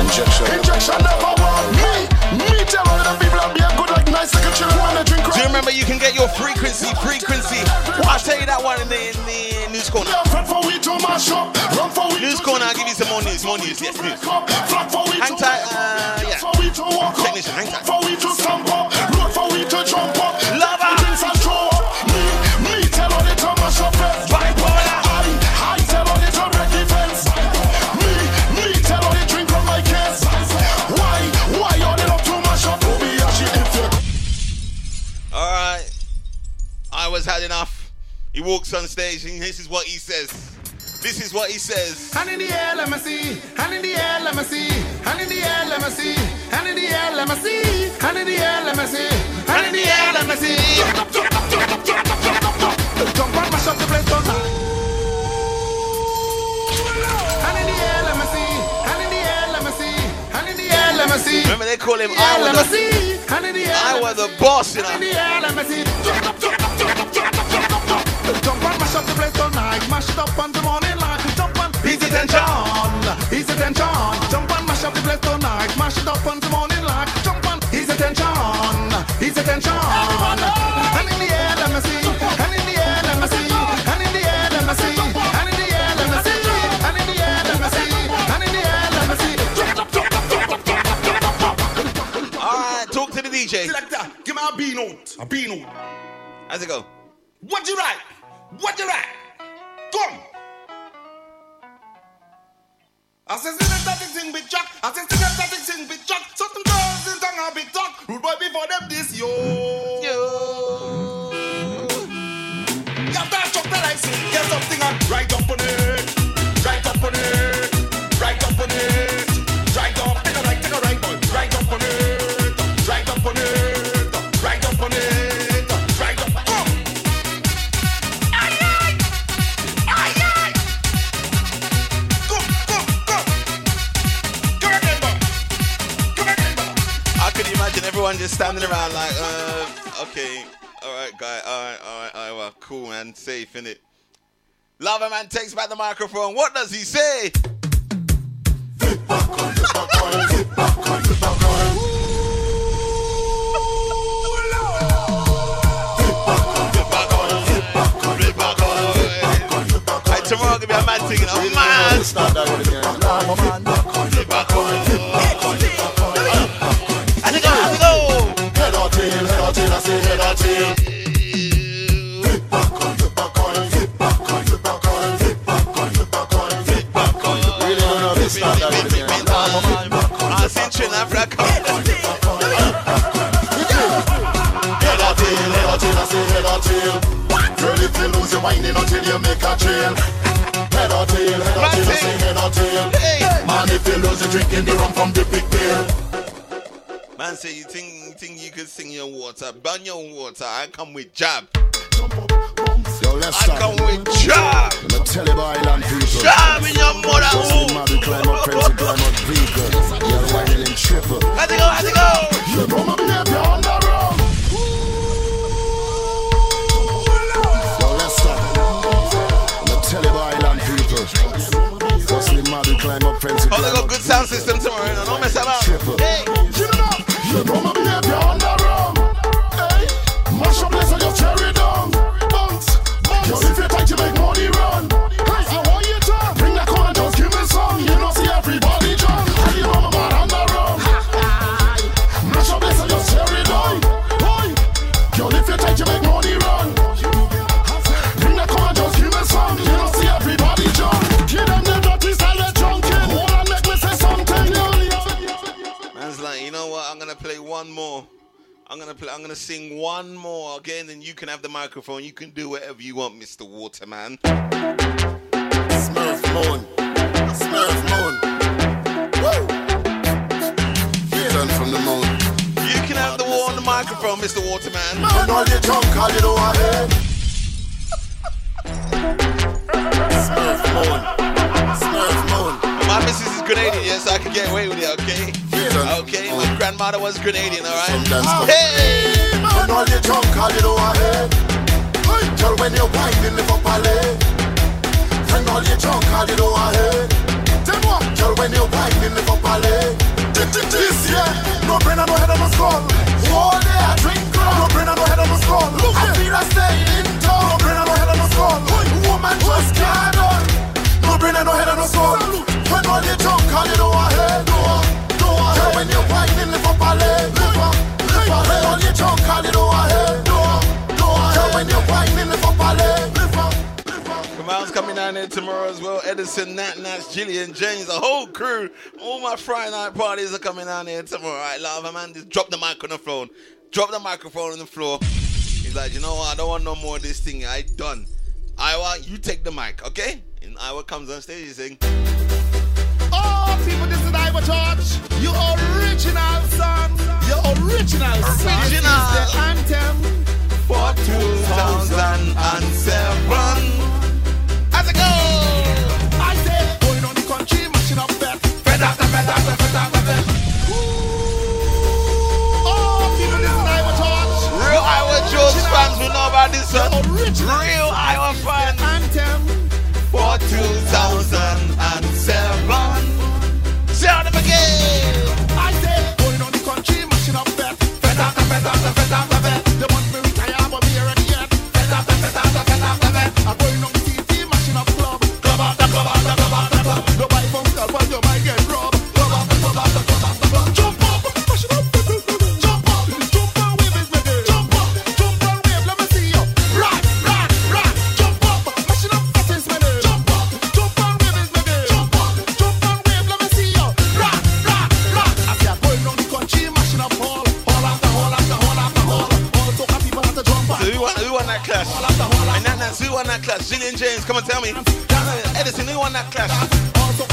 Injection. Injection never want me. Me tell all the people I'll be good like nice like a children when they drink Do you remember you can get your frequency, frequency? I'll tell you that one in the, in the news corner. News corner, I'll give you some more news, more news, yes, news. Hang tight, uh, yeah. Technician, hang tight. What he says. Hand in the air, let me see. Hand in the air, let me see. Hand in the air, let me see. Hand in the air, let me see. Hand in the air, let me see. Hand in the air, let me see. Jump and mash up the place tonight. Hand in the air, let me see. Hand in the air, let me see. Hand in the air, let me see. Remember they call him I was the see. Hand in the air, I was the boss, you know. the air, let me see. Jump and mash up the place tonight. Mash it up until morning light. And the tension. The tension. Jump and mash up the place tonight. Mash it up until morning light. Jump and ease the tension. The tension. Hand in the air, let me see. Hand in the air, let me see. Hand in the air, let me see. Hand in the air, let me see. Hand in the air, let me see. Hand in the air, let me see. All right, talk to the DJ. Selector, give me a B note. A B note. How's it go? Man takes back the microphone. What does he say? Tomorrow gonna be a drinking the rum from the big pail. Man say you think you think you could sing your water, burn your water. I come with jab. Yo, let's I start. come with jab. Let me tell you about island people. Jab in your mother womb. the climb up and climb up vehicle. You're whining in triple. How's it go? How's it go? You know my behavior on the road. Yo, let's start. Let me tell you about island people. First the man who climb up Oh, they got good sound system tomorrow. Don't mess about. Triple. Hey. My behavior on the road. Hey, mash up place and just cherry I'm. I'm gonna sing one more again, and you can have the microphone. You can do whatever you want, Mr. Waterman. Smurf Moon. Smurf Moon. Woo! Return from the moon. You can have the war on the microphone, Mr. Waterman. Man, all you drunk, all you know I. Smurf Moon. My missus is Grenadian, yeah, so I can get away with it, okay? Okay, my grandmother was Grenadian, alright? Hey! Man, all you drunk, all you know I. Hey, girl, when you're whining, live up a lane. Friend, all you drunk, all you know I hate. What? Girl, when you're whining, live up a lane. This year, no brain, no head on the skull. All day I drink. No brain, no head on the skull. I feel I stay in town. No brain, no head on the skull man just can't done. No brain and no head and no soul. When all you jump, call you know I head. No, no, I head. When you're whining, lift up a leg. Lift up, lift up. When all you jump, call you know I head. No, no, I head. When you're whining, lift up a leg. Lift up. Miles coming down here tomorrow as well. Edison, Nat, Nats, Jillian, James, the whole crew. All my Friday night parties are coming down here tomorrow. I love a man. Just drop the mic on the floor. Drop the microphone on the floor. He's like, you know what? I don't want no more of this thing. I done. Iwer, you take the mic, okay? And Iwer comes on stage, he's saying, Oh, people, this is Iwer George. You original son. Your original son. This is the anthem for 2007. How's it go? I say, going on the country, mashing up that. Fed up, fed up, fed up, fed up. Oh, people, this is Iwer. Real Iwer George fans will know about this one. Real Iwer fans. Anthem for 2007. Sound it again. I say, going on the country, mashing up that. Fed fed up, fed up, fed up. They want Gillian James, come and tell me. Edison, who won that clash?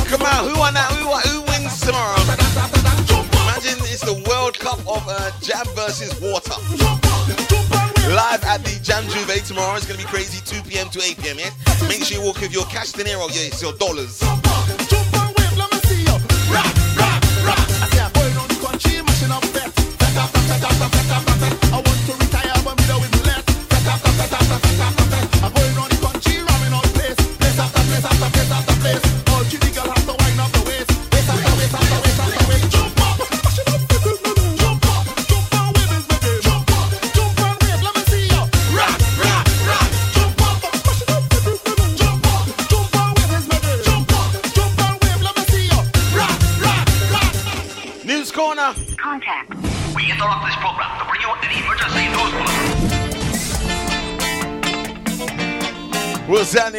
Come on, who won that? Who, won, who wins tomorrow? Imagine it's the World Cup of uh, Jam versus Water. Live at the Jam Jouvert tomorrow. It's going to be crazy, 2 p.m. to 8 p.m. Yeah? Make sure you walk with your cash dinero, yeah, it's your dollars.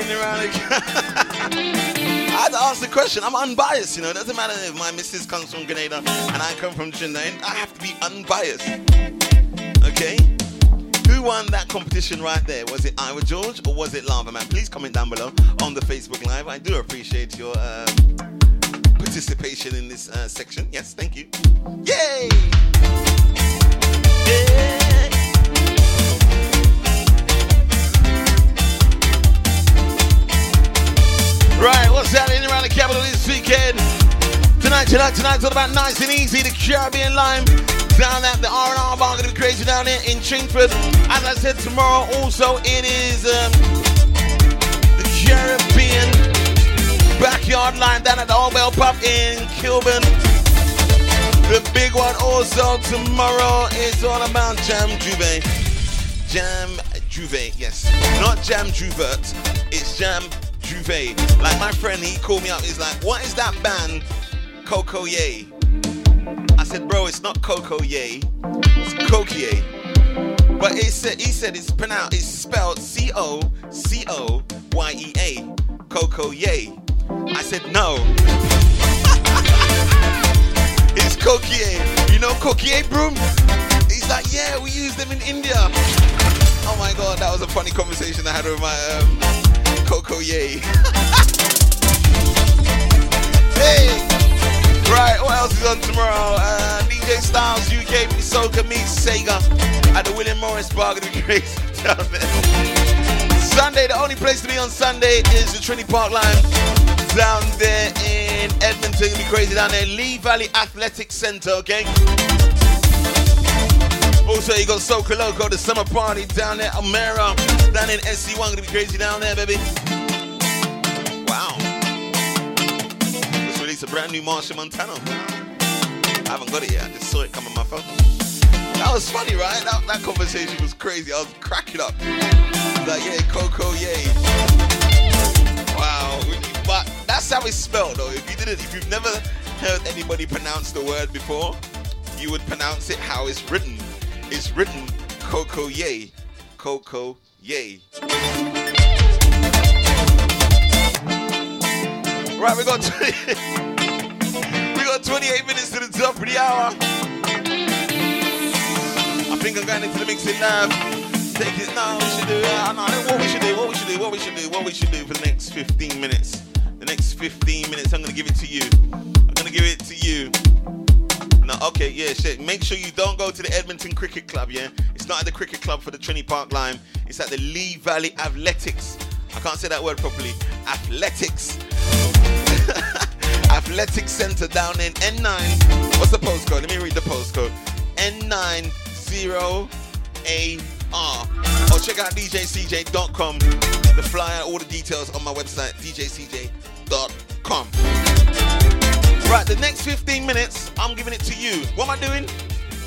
I had to ask the question. I'm unbiased, you know. It doesn't matter if my missus comes from Grenada and I come from Trinidad. I have to be unbiased. Okay? Who won that competition right there? Was it Iwer George or was it Lava Man? Please comment down below on the Facebook Live. I do appreciate your uh, participation in this uh, section. Yes, thank you. Yay! Right, weekend? Tonight, tonight, tonight's all about nice and easy. The Caribbean Lime down at the R&R bar, gonna be crazy down there in Chingford. As I said, tomorrow also it is um, the Caribbean backyard line down at the Orwell Pub in Kilburn. The big one also tomorrow is all about Jam Juve. Jam Juve, yes. Not Jam Juvert, it's Jam Juve. Like my friend, he called me up, he's like, what is that band? Coco Ye. I said, bro, it's not Coco Ye, it's Coquier. But it said, he said it's pronounced, it's spelled C O C O Y E A. Coco Ye. I said, no. it's Coquier. You know Coquier broom? He's like, yeah, we use them in India. Oh my god, that was a funny conversation I had with my um, Coco Yay. hey! Right, what else is on tomorrow? Uh, DJ Styles UK Soca meets Sega at the William Morris Bar. Gonna be crazy down there. Sunday, the only place to be on Sunday is the Trini Park Lime down there in Edmonton. Gonna be crazy down there. Lee Valley Athletic Center, okay? Also, you got Soca Loco, the summer party down there, Amera, down in SC1. Gonna be crazy down there, baby. Wow. Just released a brand new Machel Montano. I haven't got it yet. I just saw it come on my phone. That was funny, right? That, that conversation was crazy. I was cracking up. Like, yeah, Coco, yay. Wow. But that's how it's spelled, though. If you didn't, if you've never heard anybody pronounce the word before, you would pronounce it how it's written. It's written Coco Yay. Coco Yay. Right, we got 20, we got 28 minutes to the top of the hour. I think I'm going into the mixing now. Take it now. We should do. What we should do. What we should do. What we should do. What we should do for the next 15 minutes. The next 15 minutes, I'm gonna give it to you. I'm gonna give it to you. No, okay, yeah, shit. Make sure you don't go to the Edmonton Cricket Club, yeah? It's not at the Cricket Club for the Trini Park Lime. It's at the Lee Valley Athletics. I can't say that word properly. Athletics. Athletics Center down in N9. What's the postcode? Let me read the postcode. N90AR. Or check out djcj.com. The flyer, all the details on my website, djcj.com. Right, the next 15 minutes, I'm giving it to you. What am I doing?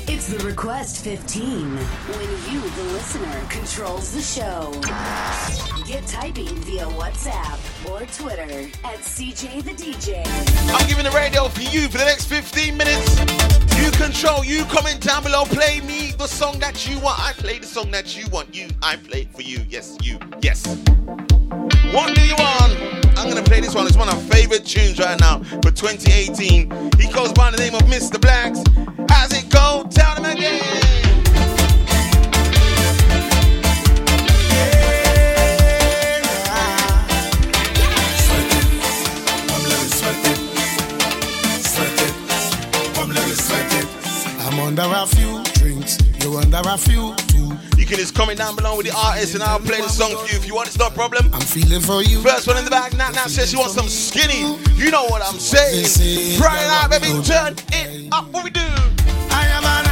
It's the Request 15 when you, the listener, controls the show. Get typing via WhatsApp or Twitter at CJ the DJ. I'm giving the radio for you for the next 15 minutes. You control, you comment down below, play me the song that you want. I play the song that you want. You, I play it for you. Yes, you, yes. What do you want? I'm gonna play this one. It's one of my favorite tunes right now for 2018. He goes by the name of Mr. Blaxx. How's it go? Tell them again. I'm under a few drinks, you under a few too. You can just comment down below with the artist and I'll play the song for you if you want. It's no problem. I'm feeling for you. First one in the back, Nat Nat says she wants some skinny. You know what I'm saying. Friday night, baby, turn it up. What we do? I have an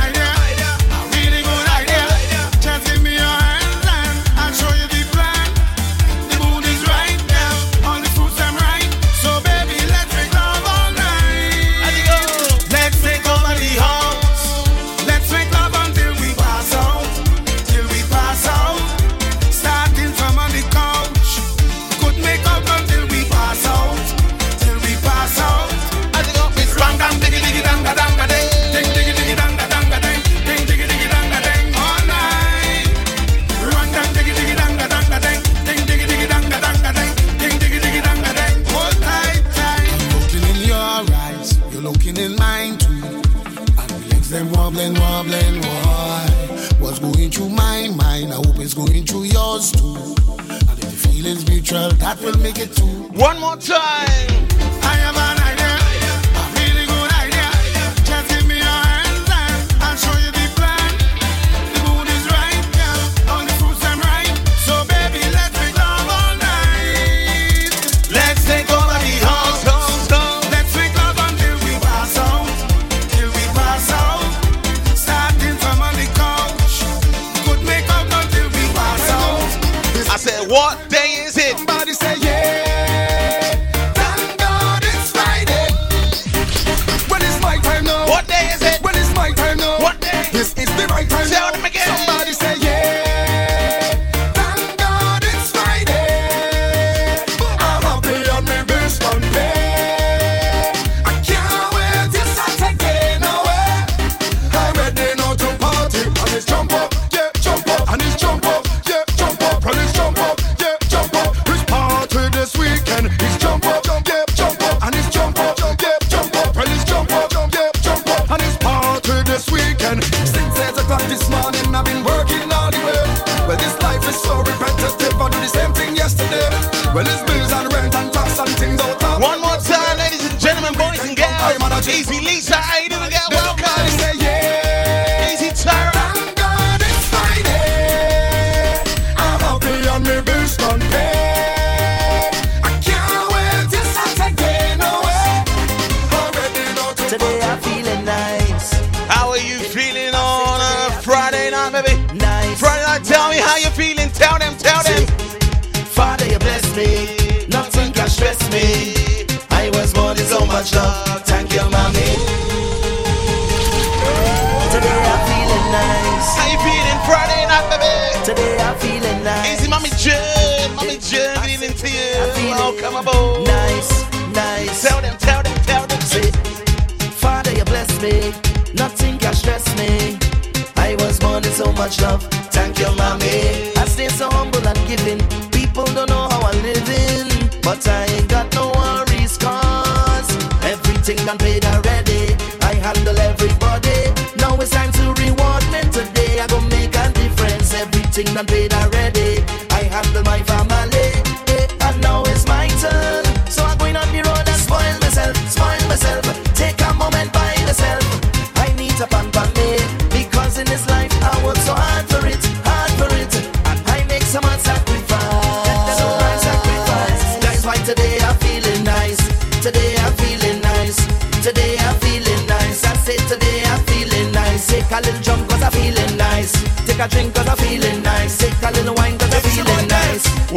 mutual, that will make it two. One more time. I have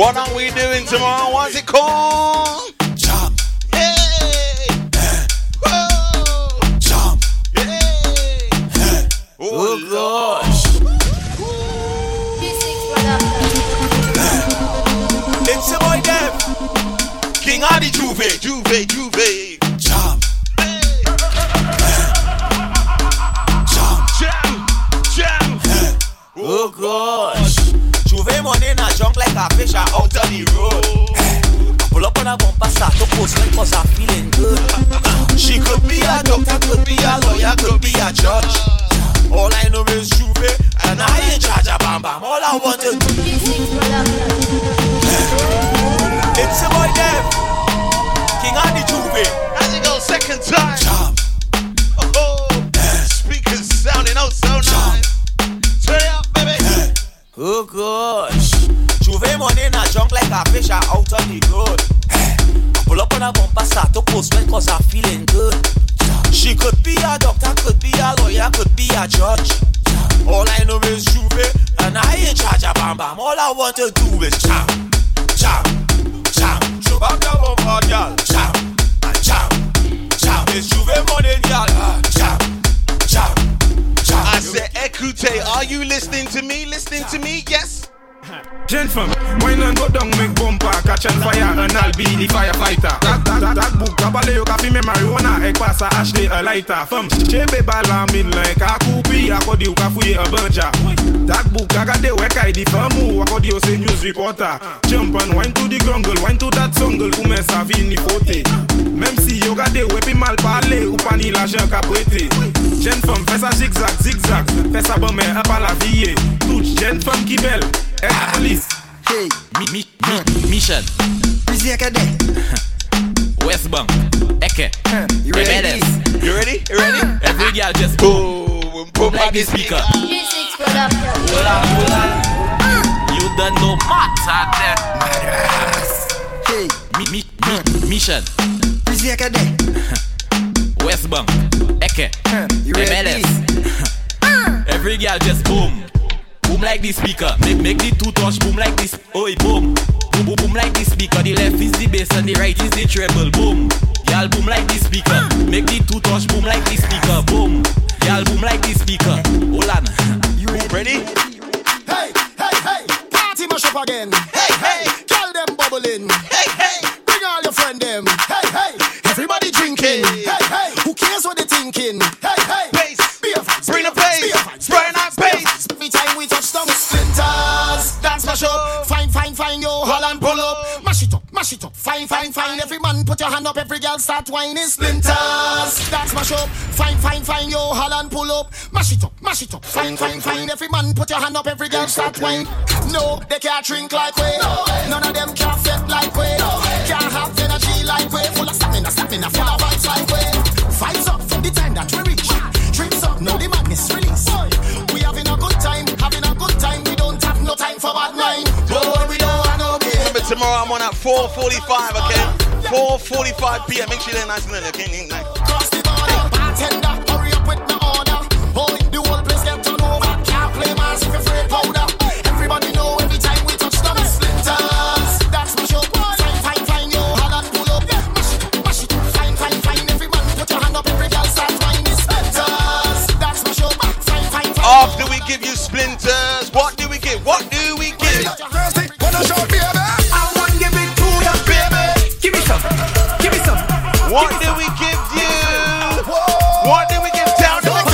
What are we doing tomorrow? What's catch on fire and I'll be the firefighter. That, that, that, that book, kabale yo kafi me marijuana, ek pasa ashte a lighter. Fem, chebe bala min la ek akupi, akodi yo kafuye a banja That book, agade wek ay di famu, akodi yo se news reporter. Jump and wine to the grungle, wine to that jungle, pou men sa vini fote. Mem si yo gade wepi mal pale, ou pani la jen ka prete. Jen fem, fè sa zigzag, zigzag, fè sa bon men apal aviye. Tout jen fem ki bel, ek polis. Hey, mi, mi, mi, Michel. Busy Acadé. West Bank. Eke. You ready? baddest. You ready? You ready? Every girl just boom. Boom like the speaker. Hold on, hold on. You done no matter there. Hey, Mi, mi, mi, Michel. Busy Acadé. West Bank. Eke. You ready? Every girl just boom. Boom like the speaker. Make make the two touch boom like this. Oi boom. Boom boom boom like the speaker. The left is the bass and the right is the treble. Boom. Y'all boom like the speaker. Make the two touch boom like the speaker. Boom. Y'all boom like the speaker. Hold on. You ready? Hey, hey, hey, party mash up again. Hey, hey, tell them bubbling. Hey, hey, bring all your friend them. Hey, hey, everybody drinking. Hey, hey, who cares what they thinking? Hey, hey, bass, beer fights, bring the beer fights, bass, beer time we touch down splinters, dance mash up. Fine, fine, fine, yo, Holland pull up. Mash it up, mash it up. Fine, fine, fine. Every man put your hand up. Every girl start whining. Splinters, dance mash up. Fine, fine, fine, yo, Holland pull up. Mash it up, mash it up. Fine, fine, fine. Every man put your hand up. Every girl start whine. No, they can't drink like we. No None of them can't fit like we. Can't have energy like we. Full of stamina, stamina, full of vibes like we. Vibes up from the time that we reach. Drinks up, now the tomorrow I'm on at 4:45. Okay, 4:45 p.m. Make sure they're nice and early. Okay, nice. Cross the border, bartender, hurry up with the order. Boy, the whole place get turned over. Can't play mass if you're powder. Everybody know every time we touch them splinters. That's my show. Fine, fine, fine, yo, Holland pull up. Mash it, mash it, fine, fine, fine. Every man put your hand up, every girl start whining splinters. That's my show. Fine, fine, fine. After we give you splinters, what do we give? What do we give? some. Give me some. What give we give you? What did we give down to the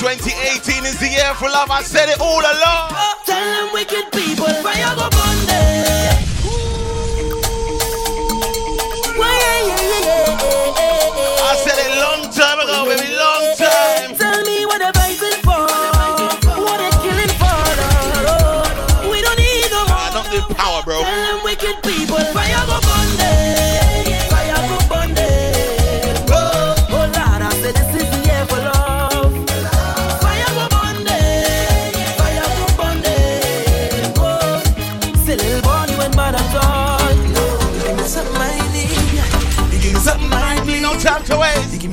Twenty eighteen is the year for love. I said it all along.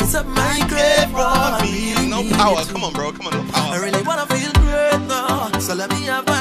lights up my grave for me. No power, come on, bro, come on, no power. I really wanna feel great so let me have my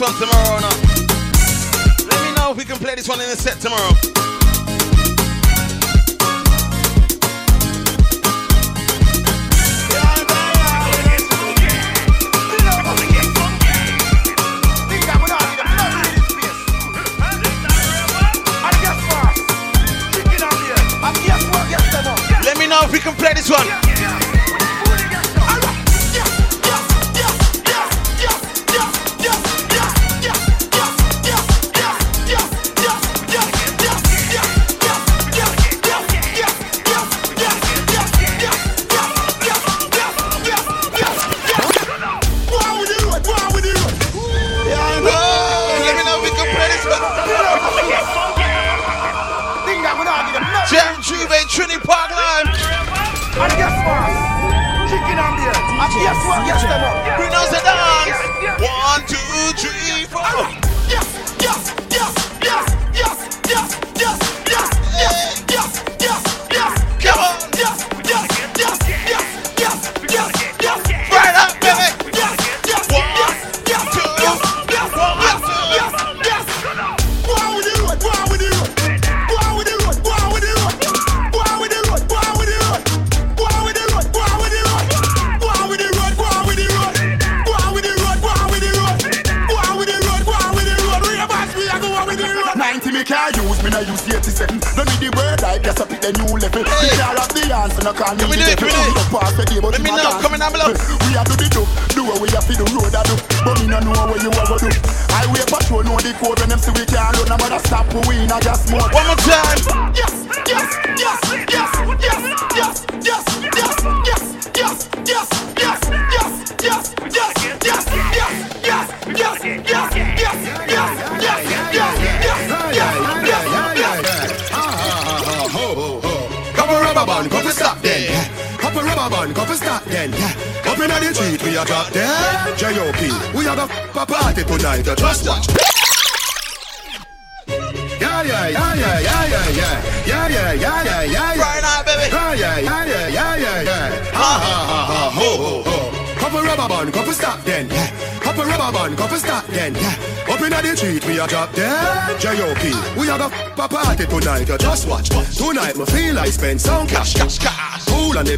one tomorrow now. Let me know if we can play this one in the set tomorrow.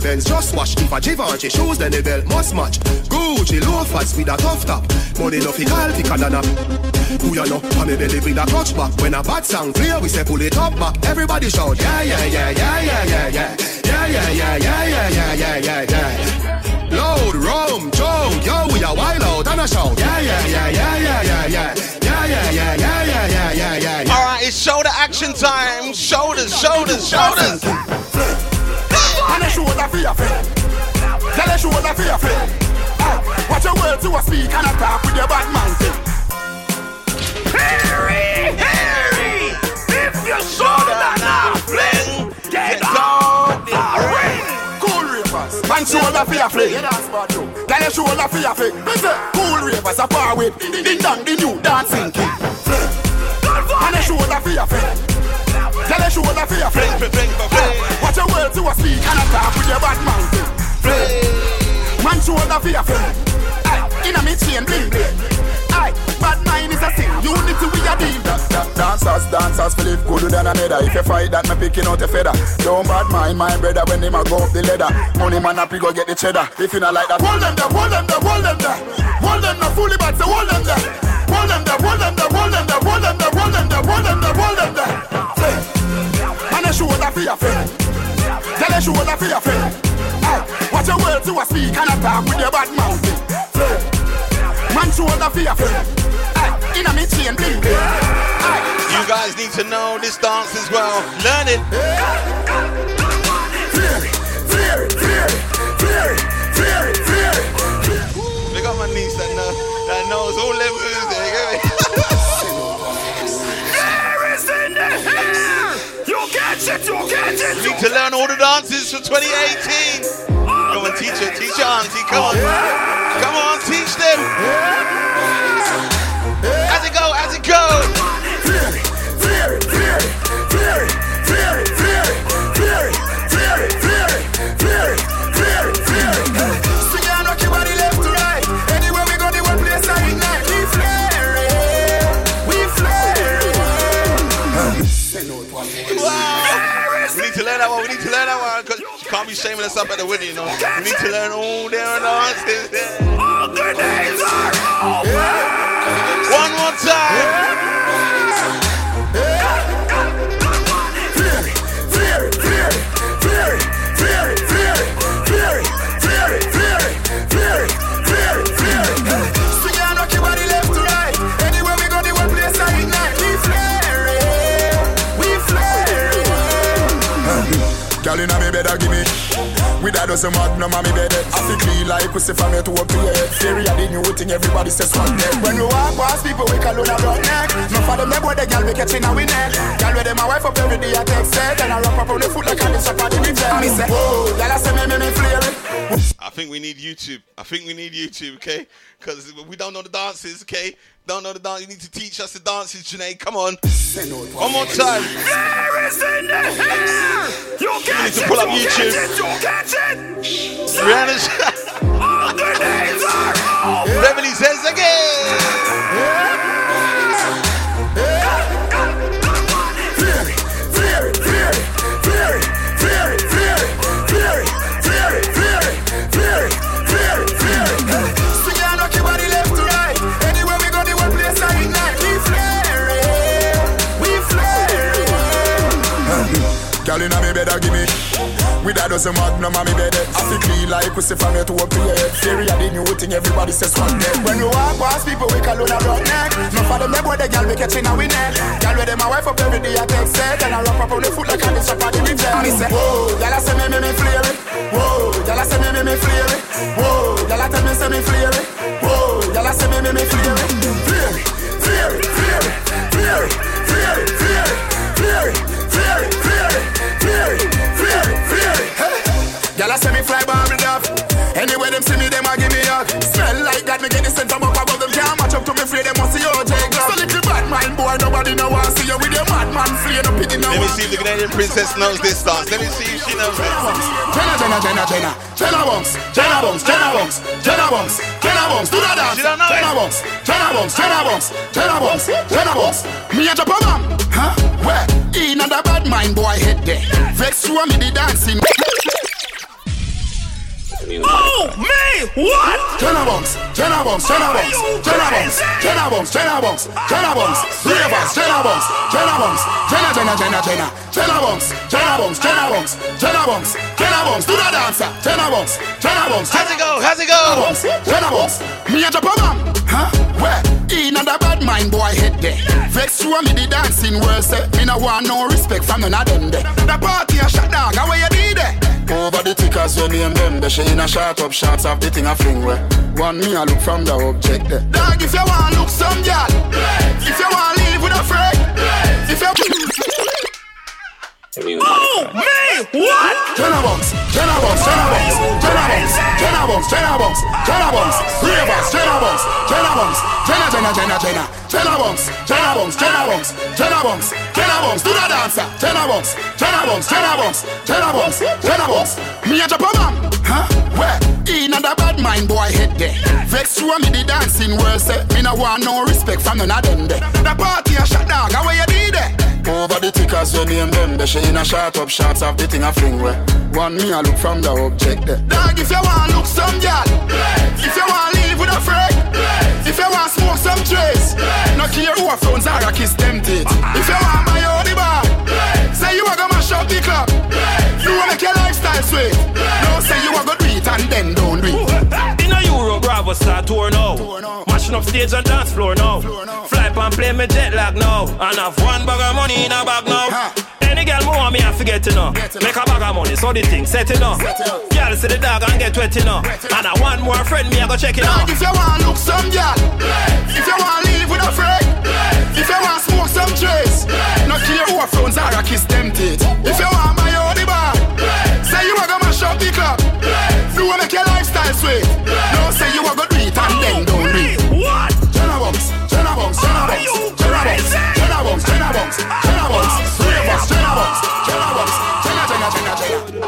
Benz, just watch. If a Givenchy shoes, then the belt must match. Gucci loafers with a tough top. Money no fi call thicker than a. Who you know? On me belly with a clutch back. When a bad song clear, we say pull it up back. Everybody shout, yeah, yeah, yeah, yeah, yeah, yeah, yeah. Yeah, yeah, yeah, yeah, yeah, yeah, yeah, yeah, yeah. Load, rum, jump, yo, we are wild out and a shout. Yeah, yeah, yeah, yeah, yeah, yeah, yeah. Yeah, yeah, yeah, yeah, yeah, yeah, yeah, yeah, yeah. All right, it's shoulder action time. Shoulders, shoulders, shoulders. And a shoulder for your friend. Tell a shoulder for your friend. Ah, Watch your words to a speak and a talk with your bad man. Harry, Harry, if your shoulder not fling, get on the ring. Cool ravers, man shoulder for your fling. Yeah, that's bad too. Tell a shoulder for your fling. Cool ravers a far with ding dong the new dancing king. And a shoulder for your fling. A shoulder for your fling. Watch your words to a speak and a talk with your bad man. Man shoulder for your. Aye, inna me chain bling bling. Aye, bad mind is a sin. Unity we a deal. Dancers, dancers, it good than another. If you fight that, me picking out a feather. Don't bad mind my brother when him a go up the ladder. Money man happy go get the cheddar. If you not like that, Hold them there, hold them there, hold them there. Hold them there, fully bad, so hold them there. Hold them there, hold them there, hold them there, hold them there, hold them there, hold them there, hold them there. A shoulder for your friend. Tell a shoulder for your friend. Watch your words to a speak and a talk with your bad mouth. Man, shoulder for your friend. Aye, inna me chain bling bling. You guys need to know this dance as well. Learn it. Fear it, fear it, fear it, fear it, fear it. Up my niece that, know, that knows all levels. Need to learn all the dances for 2018. Come on, teach her, teach your auntie. Come on. Come on, teach them. As it go, be shaming us up at the wedding, you know. We need to learn all their dances. All the days are over. One more time. A dozen magnum on me bed I feel clean like pussy from here to up to your head Theory of the new thing everybody says one neck When we walk past people, we call on a broad neck. No for them, them boy, the girl we catching a we neck. Girl with them, my wife up every day, I text set. And I wrap up on the foot like a dish up on the big Me say, whoa, girl, I say me, me, me flare. I think we need YouTube. I think we need YouTube, okay? Because we don't know the dances, okay? Don't know the dance. You need to teach us the dances, Janae. Come on. One more time. Fear is in the air. You need catch to it, pull up you YouTube. you catch it. Rihanna's. All the days are over. Beverly says again. Fear it, fear it, fear it, fear it, fear it, fear it, fear it, fear it, fear it, fear it, fear it, fear it. Swing and with a dozen magnum on me bed. I feel clean like we see from here to up to your head. Theory of the new thing, everybody says one day. When we walk past people, we call on a rock neck. my follow them, boy, the girl we catching a winner. Girl with them, my wife up every day, I text her. Then I rock up on the foot like I'm the shop on the river. And he say, whoa, y'all say me, me, me, flare it. Whoa, y'all say me, me, me, flare it. Whoa, y'all tell me, say me, flare it. Whoa, y'all say me, me, me, flare it. Flare it, flare it, flare it, flare it, flare it, flare it, flare it, flare it. Y'all send me fly bomb it off. Anyway, them see me, them a give me up. Smell like that, me get the scent from up above them. Can't match up to me, free them must see your OJ Glock. So little bad mind boy, nobody know want see you with your madman flaying up in the Let me see if the Canadian princess knows this dance. Let me see if she knows it. Jenna, Jenna, Jenna, Jenna. Jenna Bunks, Jenna Bunks, Jenna Bunks, Jenna Bunks, Jenna Bunks, do that dance. Jenna Bunks, Jenna Bunks, Jenna Bunks, Jenna Bunks, Jenna Bunks. Me a drop a bomb, huh? Where? In another bad mind boy head there. Vex you and me be dancing. Oh, me! What? Jenna Bunks, Jenna Bunks, Jenna Bunks, Jenna Bunks, Jenna Bunks, Jenna Bunks, Jenna Bunks, three of us, Jenna Bunks, Jenna Bunks, Jenna, Jenna, Jenna, Jenna, Jenna Bunks, Jenna Bunks, Jenna Bunks, Jenna Bunks, Jenna Bunks, do the dancer, Jenna Bunks, Jenna Bunks. How's it go? How's it go? Jenna Bunks, me a drop a bomb, huh? Where? In a bad mind boy head there. Vex and me the dancing world say, me no want no respect from none of them there. The party a shot dog, how you did there? Over the tickers, you name them. They she in a shot up shots of the thing a fling where. One me a look from the object there. Dog, if you want look some girl, if you want live with a friend, if you. Oh, me! What? Us, Jenna Bunks, Jenna Bunks, Jenna, Jenna, Jenna, Jenna, Jenna Bunks, Jenna Bunks, Jenna Bunks, Jenna Bunks, Jenna Bunks, do the dancer, Jenna Bunks, Jenna Bunks, Jenna Bunks, Jenna Bunks, Jenna Bunks. Me a drop a bomb, huh? Where? In a bad mind boy head there. Vex and me the dancing world say, me no want no respect from none of them there. The party a shot dog, how you did there? Over the tickers, you name them. They she in a shot up shots of the thing a fling where. One me a look from the object there. Dog, if you want look some girl, if you want live with a friend, if you want smoke some trace, no care who a phones are a kiss them teeth. If you want all the bar, say you a go mash up the club. You wanna make your lifestyle sweet. No say you a go and then don't do it. In a Euro Bravo start tour now. Mashing up stage and dance floor now. Fly and play me jet lag now. And have one bag of money in a bag now. Any girl more me I forget to know. Make a bag of money, so the thing set it up. Girl see the dog and get wet know. And I want more friend me I go check it out. If you want look some girl, if you want live with a friend, if you want smoke some trace, no care who phones are a kiss them teeth. If you want buy all the bar, say you a go mash up the club. You want make your lifestyle sweet. No say you a go do it and then don't do it. What? Jenna Bunks, Jenna Bunks, Jenna Bunks, Jenna Bunks, Jenna Bunks, Jenna Bunks, Jenna Bunks, three of us, Jenna Bunks, Jenna Bunks, Jenna, Jenna, Jenna, Jenna.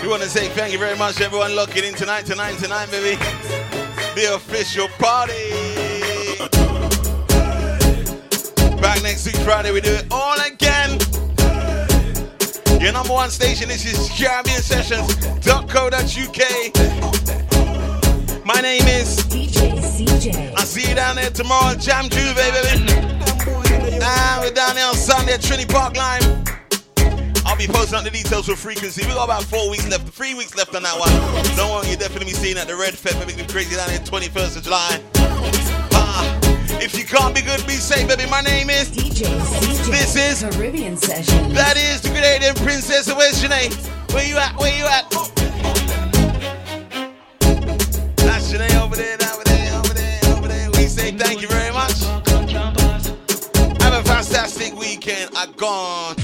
We want to say thank you very much to everyone locking in tonight, tonight, tonight, baby. The official party. Back next week, Friday, we do it all again. Your number one station, this is Caribbean Sessions.co.uk. My name is DJ CJ. I'll see you down there tomorrow, Jam Jouvert, baby. And we're down there on Sunday at Trini Park Lime. I'll be posting out the details for frequency. We got about four weeks left, three weeks left on that one. Don't worry, you'll definitely be seeing at the Red Fed, baby. Be crazy down there 21st of July. If you can't be good, be safe, baby. My name is DJ CJ. This is Caribbean Session. That is the Canadian Princess. Where's Janae? Where you at? Where you at? That's Janae over there, over there, over there, over there. We say thank you very much. Have a fantastic weekend. I gone.